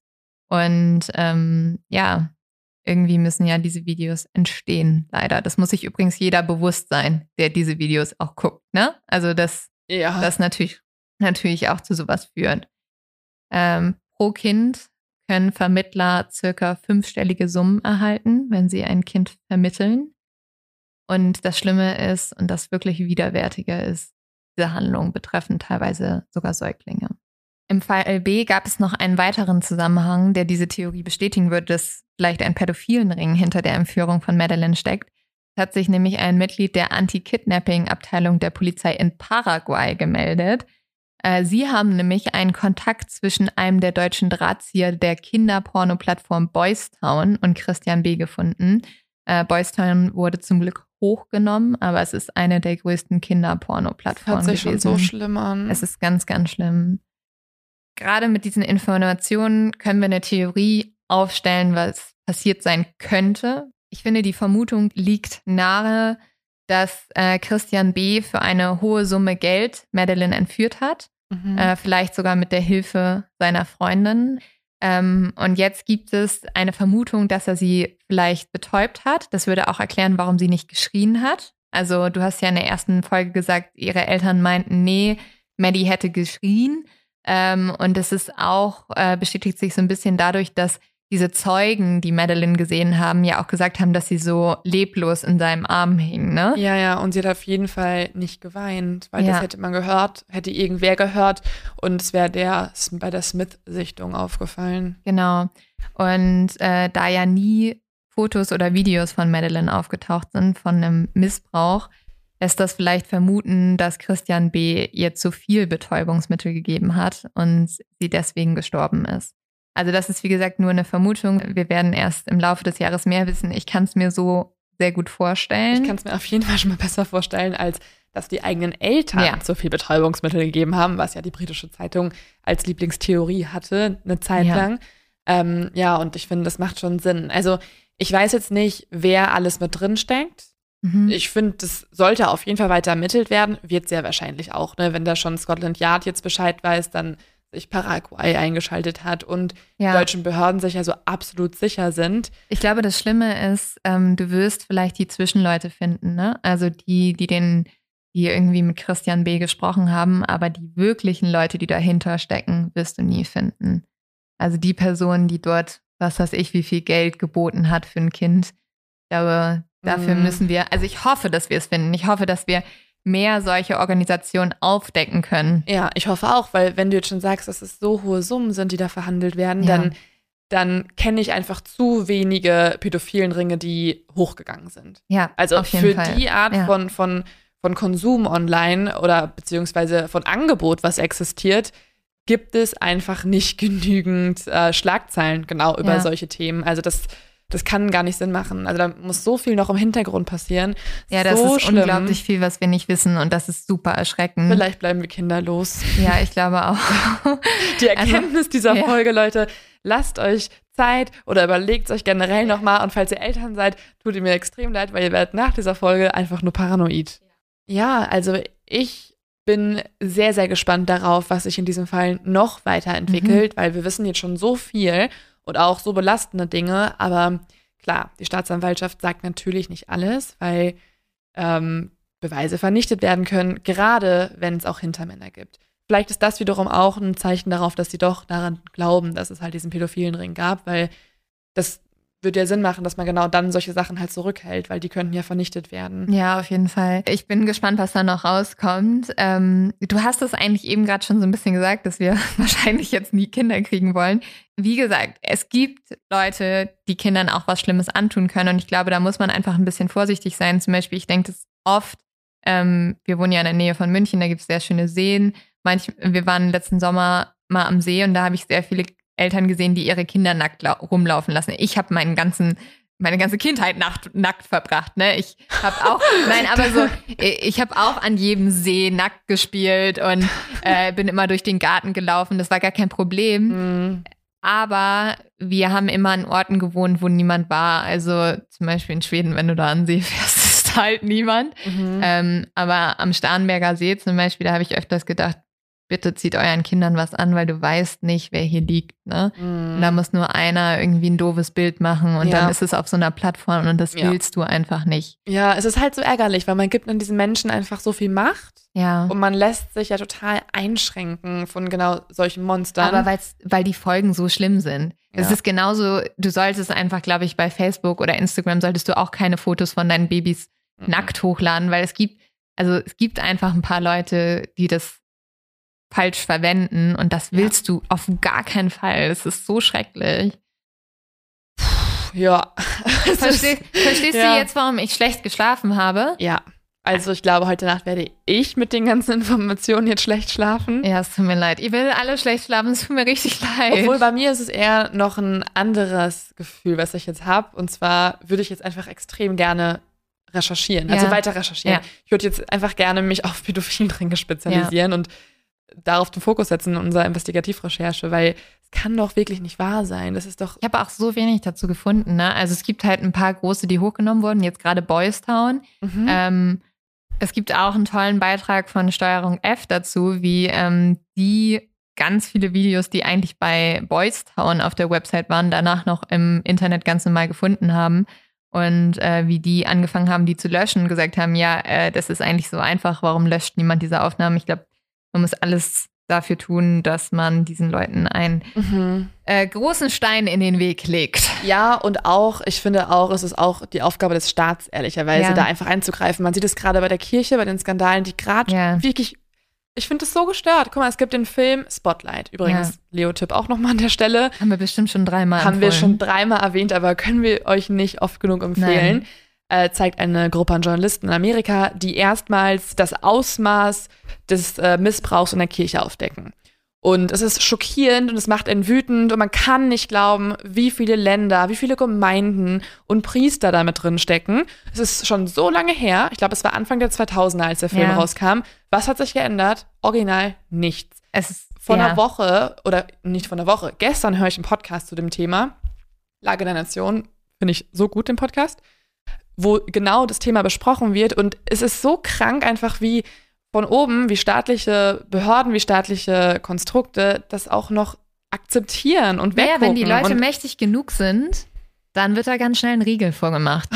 Und ähm, ja, irgendwie müssen ja diese Videos entstehen, leider. Das muss sich übrigens jeder bewusst sein, der diese Videos auch guckt. Ne? Also, dass ja. das natürlich, natürlich auch zu sowas führt. Ähm, pro Kind können Vermittler circa fünfstellige Summen erhalten, wenn sie ein Kind vermitteln. Und das Schlimme ist und das wirklich Widerwärtige ist, diese Handlungen betreffen teilweise sogar Säuglinge. Im Fall B gab es noch einen weiteren Zusammenhang, der diese Theorie bestätigen würde, dass vielleicht ein pädophilen Ring hinter der Entführung von Madeleine steckt. Es hat sich nämlich ein Mitglied der Anti-Kidnapping-Abteilung der Polizei in Paraguay gemeldet, sie haben nämlich einen Kontakt zwischen einem der deutschen Drahtzieher der Kinderporno-Plattform Boystown und Christian B. gefunden. Äh, Boystown wurde zum Glück hochgenommen, aber es ist eine der größten Kinderporno-Plattformen gewesen. Hört sich schon so schlimm an. Es ist ganz, ganz schlimm. Gerade mit diesen Informationen können wir eine Theorie aufstellen, was passiert sein könnte. Ich finde, die Vermutung liegt nahe, dass äh, Christian B. für eine hohe Summe Geld Madeline entführt hat mhm. äh, vielleicht sogar mit der Hilfe seiner Freundin. Ähm, und jetzt gibt es eine Vermutung, dass er sie vielleicht betäubt hat. Das würde auch erklären, warum sie nicht geschrien hat. Also du hast ja in der ersten Folge gesagt, ihre Eltern meinten, nee, Maddie hätte geschrien. Ähm, und es ist auch, äh, bestätigt sich so ein bisschen dadurch, dass diese Zeugen, die Madeline gesehen haben, ja auch gesagt haben, dass sie so leblos in seinem Arm hing, ne? Ja, ja, und sie hat auf jeden Fall nicht geweint, weil Ja. das hätte man gehört, hätte irgendwer gehört und es wäre der bei der Smith-Sichtung aufgefallen. Genau. Und äh, da ja nie Fotos oder Videos von Madeline aufgetaucht sind von einem Missbrauch, lässt das vielleicht vermuten, dass Christian B. ihr zu viel Betäubungsmittel gegeben hat und sie deswegen gestorben ist. Also das ist wie gesagt nur eine Vermutung. Wir werden erst im Laufe des Jahres mehr wissen. Ich kann es mir so sehr gut vorstellen. Ich kann es mir auf jeden Fall schon mal besser vorstellen, als dass die eigenen Eltern Ja. zu viel Betäubungsmittel gegeben haben, was ja die britische Zeitung als Lieblingstheorie hatte, eine Zeit Ja. lang. Ähm, ja, und ich finde, das macht schon Sinn. Also, ich weiß jetzt nicht, wer alles mit drin steckt. Mhm. Ich finde, das sollte auf jeden Fall weiter ermittelt werden. Wird sehr wahrscheinlich auch, ne? Wenn da schon Scotland Yard jetzt Bescheid weiß, dann sich Paraguay eingeschaltet hat und die ja. deutschen Behörden sich ja so absolut sicher sind. Ich glaube, das Schlimme ist, ähm, du wirst vielleicht die Zwischenleute finden, ne? Also die, die den, die irgendwie mit Christian B. gesprochen haben, aber die wirklichen Leute, die dahinter stecken, wirst du nie finden. Also die Person, die dort, was weiß ich, wie viel Geld geboten hat für ein Kind. Ich glaube, dafür Mhm. müssen wir, also ich hoffe, dass wir es finden. Ich hoffe, dass wir mehr solche Organisationen aufdecken können. Ja, ich hoffe auch, weil wenn du jetzt schon sagst, dass es so hohe Summen sind, die da verhandelt werden, Ja. dann, dann kenne ich einfach zu wenige pädophilen Ringe, die hochgegangen sind. Ja, Also auf jeden für Fall. die Art Ja. von, von, von Konsum online oder beziehungsweise von Angebot, was existiert, gibt es einfach nicht <laughs> genügend äh, Schlagzeilen genau über Ja. solche Themen. Also das, das kann gar nicht Sinn machen. Also da muss so viel noch im Hintergrund passieren. Ja, das so ist schlimm. unglaublich viel, was wir nicht wissen und das ist super erschreckend. Vielleicht bleiben wir kinderlos. Ja, ich glaube auch. <laughs> Die Also, Erkenntnis dieser ja. Folge, Leute, lasst euch Zeit oder überlegt euch generell nochmal. Und falls ihr Eltern seid, tut ihr mir extrem leid, weil ihr werdet nach dieser Folge einfach nur paranoid. Ja, also ich bin sehr, sehr gespannt darauf, was sich in diesem Fall noch weiterentwickelt, weil wir wissen jetzt schon so viel und auch so belastende Dinge. Aber klar, die Staatsanwaltschaft sagt natürlich nicht alles, weil ähm, Beweise vernichtet werden können, gerade wenn es auch Hintermänner gibt. Vielleicht ist das wiederum auch ein Zeichen darauf, dass sie doch daran glauben, dass es halt diesen pädophilen Ring gab, weil das würde ja Sinn machen, dass man genau dann solche Sachen halt zurückhält, weil die könnten ja vernichtet werden. Ja, auf jeden Fall. Ich bin gespannt, was da noch rauskommt. Ähm, du hast es eigentlich eben gerade schon so ein bisschen gesagt, dass wir <laughs> wahrscheinlich jetzt nie Kinder kriegen wollen. Wie gesagt, es gibt Leute, die Kindern auch was Schlimmes antun können. Und ich glaube, da muss man einfach ein bisschen vorsichtig sein. Zum Beispiel, ich denke das oft, ähm, wir wohnen ja in der Nähe von München, da gibt es sehr schöne Seen. Manch, wir waren letzten Sommer mal am See und da habe ich sehr viele Eltern gesehen, die ihre Kinder nackt lau- rumlaufen lassen. Ich habe meinen ganzen meine ganze Kindheit nackt, nackt verbracht, ne? Ich habe auch, <laughs> nein, aber so, ich habe auch an jedem See nackt gespielt und <laughs> äh, bin immer durch den Garten gelaufen. Das war gar kein Problem. Mhm. Aber wir haben immer an Orten gewohnt, wo niemand war. Also zum Beispiel in Schweden, wenn du da an See fährst, <laughs> ist halt niemand. Mhm. Ähm, aber am Starnberger See zum Beispiel, da habe ich öfters gedacht, bitte zieht euren Kindern was an, weil du weißt nicht, wer hier liegt. Ne? Mhm. Da muss nur einer irgendwie ein doofes Bild machen und Ja. dann ist es auf so einer Plattform und das Ja. willst du einfach nicht. Ja, es ist halt so ärgerlich, weil man gibt dann diesen Menschen einfach so viel Macht Ja. und man lässt sich ja total einschränken von genau solchen Monstern. Aber weil's, weil die Folgen so schlimm sind. Es Ja. ist genauso, du solltest einfach, glaube ich, bei Facebook oder Instagram solltest du auch keine Fotos von deinen Babys Mhm. nackt hochladen, weil es gibt, also es gibt einfach ein paar Leute, die das falsch verwenden und das Ja. willst du auf gar keinen Fall. Es ist so schrecklich. Ja. <laughs> Es Versteh, verstehst ja. du jetzt, warum ich schlecht geschlafen habe? Ja. Also ich glaube, heute Nacht werde ich mit den ganzen Informationen jetzt schlecht schlafen. Ja, es tut mir leid. Ihr will alle schlecht schlafen, es tut mir richtig leid. Obwohl bei mir ist es eher noch ein anderes Gefühl, was ich jetzt habe. Und zwar würde ich jetzt einfach extrem gerne recherchieren, also Ja. weiter recherchieren. Ja. Ich würde jetzt einfach gerne mich auf Pädophilenringe <laughs> spezialisieren und darauf den Fokus setzen in unserer Investigativrecherche, weil es kann doch wirklich nicht wahr sein. Das ist doch. Ich habe auch so wenig dazu gefunden. Ne? Also es gibt halt ein paar große, die hochgenommen wurden, jetzt gerade Boys Town. Mhm. Ähm, es gibt auch einen tollen Beitrag von Steuerung F dazu, wie ähm, die ganz viele Videos, die eigentlich bei Boys Town auf der Website waren, danach noch im Internet ganz normal gefunden haben. Und äh, wie die angefangen haben, die zu löschen und gesagt haben, ja, äh, das ist eigentlich so einfach, warum löscht niemand diese Aufnahmen? Ich glaube, man muss alles dafür tun, dass man diesen Leuten einen Mhm. äh, großen Stein in den Weg legt. Ja, und auch, ich finde auch, es ist auch die Aufgabe des Staats, ehrlicherweise, Ja. da einfach einzugreifen. Man sieht es gerade bei der Kirche, bei den Skandalen, die gerade Ja. wirklich, ich finde es so gestört. Guck mal, es gibt den Film Spotlight. Übrigens, Leo-Tipp auch nochmal an der Stelle. Haben wir bestimmt schon dreimal Haben wir schon empfohlen. dreimal erwähnt, aber können wir euch nicht oft genug empfehlen. Äh, zeigt eine Gruppe an Journalisten in Amerika, die erstmals das Ausmaß des äh, Missbrauchs in der Kirche aufdecken. Und es ist schockierend und es macht einen wütend und man kann nicht glauben, wie viele Länder, wie viele Gemeinden und Priester da mit drin stecken. Es ist schon so lange her. Ich glaube, es war Anfang der 2000er, als der Film Ja. rauskam. Was hat sich geändert? Original nichts. Es ist Vor ja. einer Woche, oder nicht vor einer Woche, gestern höre ich einen Podcast zu dem Thema. Lage der Nation, finde ich so gut, den Podcast, wo genau das Thema besprochen wird. Und es ist so krank einfach, wie von oben, wie staatliche Behörden, wie staatliche Konstrukte das auch noch akzeptieren und weggucken. wenn die Leute mächtig genug sind, dann wird da ganz schnell ein Riegel vorgemacht.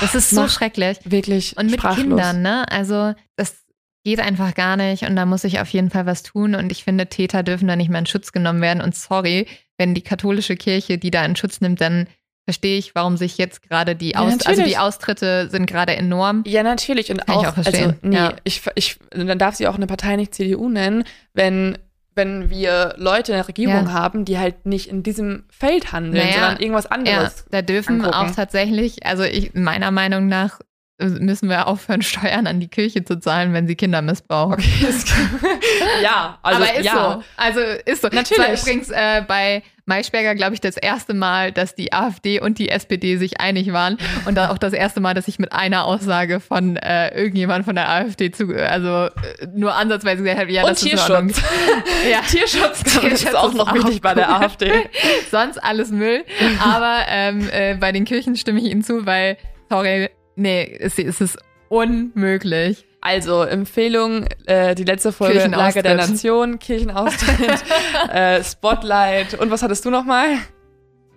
Das ist so Mach- schrecklich. wirklich Und mit sprachlos. Kindern, ne? Also das geht einfach gar nicht und da muss ich auf jeden Fall was tun und ich finde, Täter dürfen da nicht mehr in Schutz genommen werden und sorry, wenn die katholische Kirche die da in Schutz nimmt, dann verstehe ich, warum sich jetzt gerade die Ja, Aus also die Austritte sind gerade enorm. Ja, natürlich. Und Kann ich auch, auch verstehen, also, nee, ja. ich, ich, dann darf sie auch eine Partei nicht CDU nennen, wenn, wenn wir Leute in der Regierung Ja. haben, die halt nicht in diesem Feld handeln, Naja, sondern irgendwas Ja, anderes. da dürfen angucken. auch tatsächlich, also ich meiner Meinung nach müssen wir aufhören, <laughs> Steuern an die Kirche zu zahlen, wenn sie Kinder missbrauchen. Okay, das, <laughs> ja, also Aber ist ja. so. Also ist so. Natürlich. Es war übrigens äh, bei Maischberger, glaube ich, das erste Mal, dass die AfD und die SPD sich einig waren. Und dann auch das erste Mal, dass ich mit einer Aussage von äh, irgendjemand von der AfD zu, also äh, nur ansatzweise gesagt habe, ja, Und das ist. Tierschutz. <laughs> Ja. Tierschutz, Tierschutz ist auch ist noch wichtig bei der. AfD. Sonst alles Müll. Aber ähm, äh, bei den Kirchen stimme ich Ihnen zu, weil, sorry, nee, es, es ist unmöglich. Also, Empfehlung, äh, die letzte Folge Lage der Nation, Kirchenaustritt, <laughs> äh, Spotlight und was hattest du nochmal?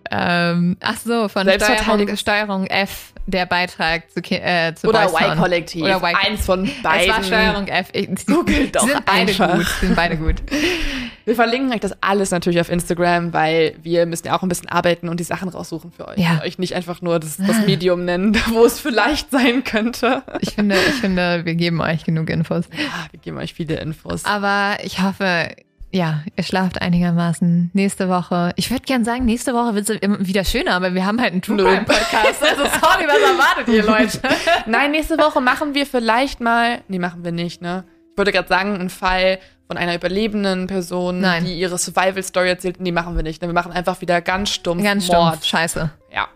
Ähm, ach so, von. Steuerung, Steuerung F, der Beitrag zu, äh, zu Oder. Y-Kollektiv. Oder Y- Eins von Es beiden. war Steuerung F. Ich, die doch sind beide einfach. gut. Sind beide gut. <laughs> Wir verlinken euch das alles natürlich auf Instagram, weil wir müssen ja auch ein bisschen arbeiten und die Sachen raussuchen für euch. Ja. Euch nicht einfach nur das, das Medium nennen, <laughs> wo es vielleicht sein könnte. Ich finde, ich finde, wir geben euch genug Infos. Ja, wir geben euch viele Infos. Aber ich hoffe, ja, ihr schlaft einigermaßen. Nächste Woche. Ich würde gern sagen, nächste Woche wird es wieder schöner, aber wir haben halt einen True Nö. Crime Podcast. Also sorry, was erwartet ihr, <laughs> Leute? Nein, nächste Woche machen wir vielleicht mal, nee, machen wir nicht, ne? Ich wollte gerade sagen, einen Fall von einer überlebenden Person, Nein. die ihre Survival-Story erzählt. Nee, machen wir nicht. Ne? Wir machen einfach wieder ganz stumpf Ganz Mord. stumpf. Scheiße. Ja.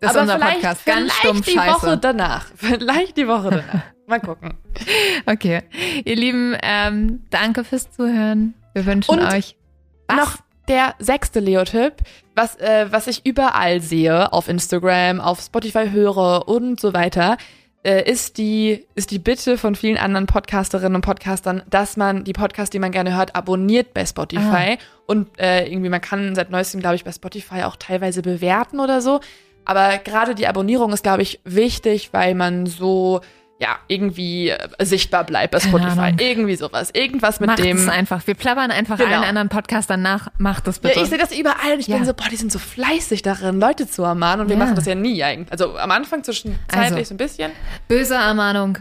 Das ist Aber unser vielleicht, Podcast. Ganz vielleicht stumpf. die Scheiße. Woche danach. <laughs> Vielleicht die Woche danach. Mal gucken. <laughs> Okay. Ihr Lieben, ähm, danke fürs Zuhören. Wir wünschen Und euch was? Noch der sechste Leo-Tipp, was, äh, was ich überall sehe, auf Instagram, auf Spotify höre und so weiter, äh, ist, die, ist die Bitte von vielen anderen Podcasterinnen und Podcastern, dass man die Podcasts, die man gerne hört, abonniert bei Spotify. Und äh, irgendwie, man kann seit neuestem, glaube ich, bei Spotify auch teilweise bewerten oder so. Aber gerade die Abonnierung ist, glaube ich, wichtig, weil man so ja, irgendwie äh, sichtbar bleibt bei Spotify. Irgendwie sowas. Irgendwas mit Macht dem. es einfach. Wir plappern einfach Genau. allen anderen Podcastern nach. Macht das Ja, bitte. ich sehe das überall und ich Ja. bin so, boah, die sind so fleißig darin, Leute zu ermahnen und wir Ja. machen das ja nie eigentlich. Also am Anfang zwischenzeitlich Also. so ein bisschen. Böse Ermahnung.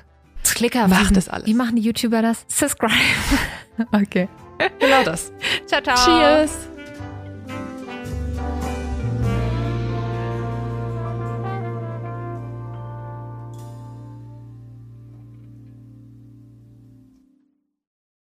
Klicker. Macht das alles. Wie machen die YouTuber das? Subscribe. <laughs> okay. Genau das. Ciao, ciao. Cheers!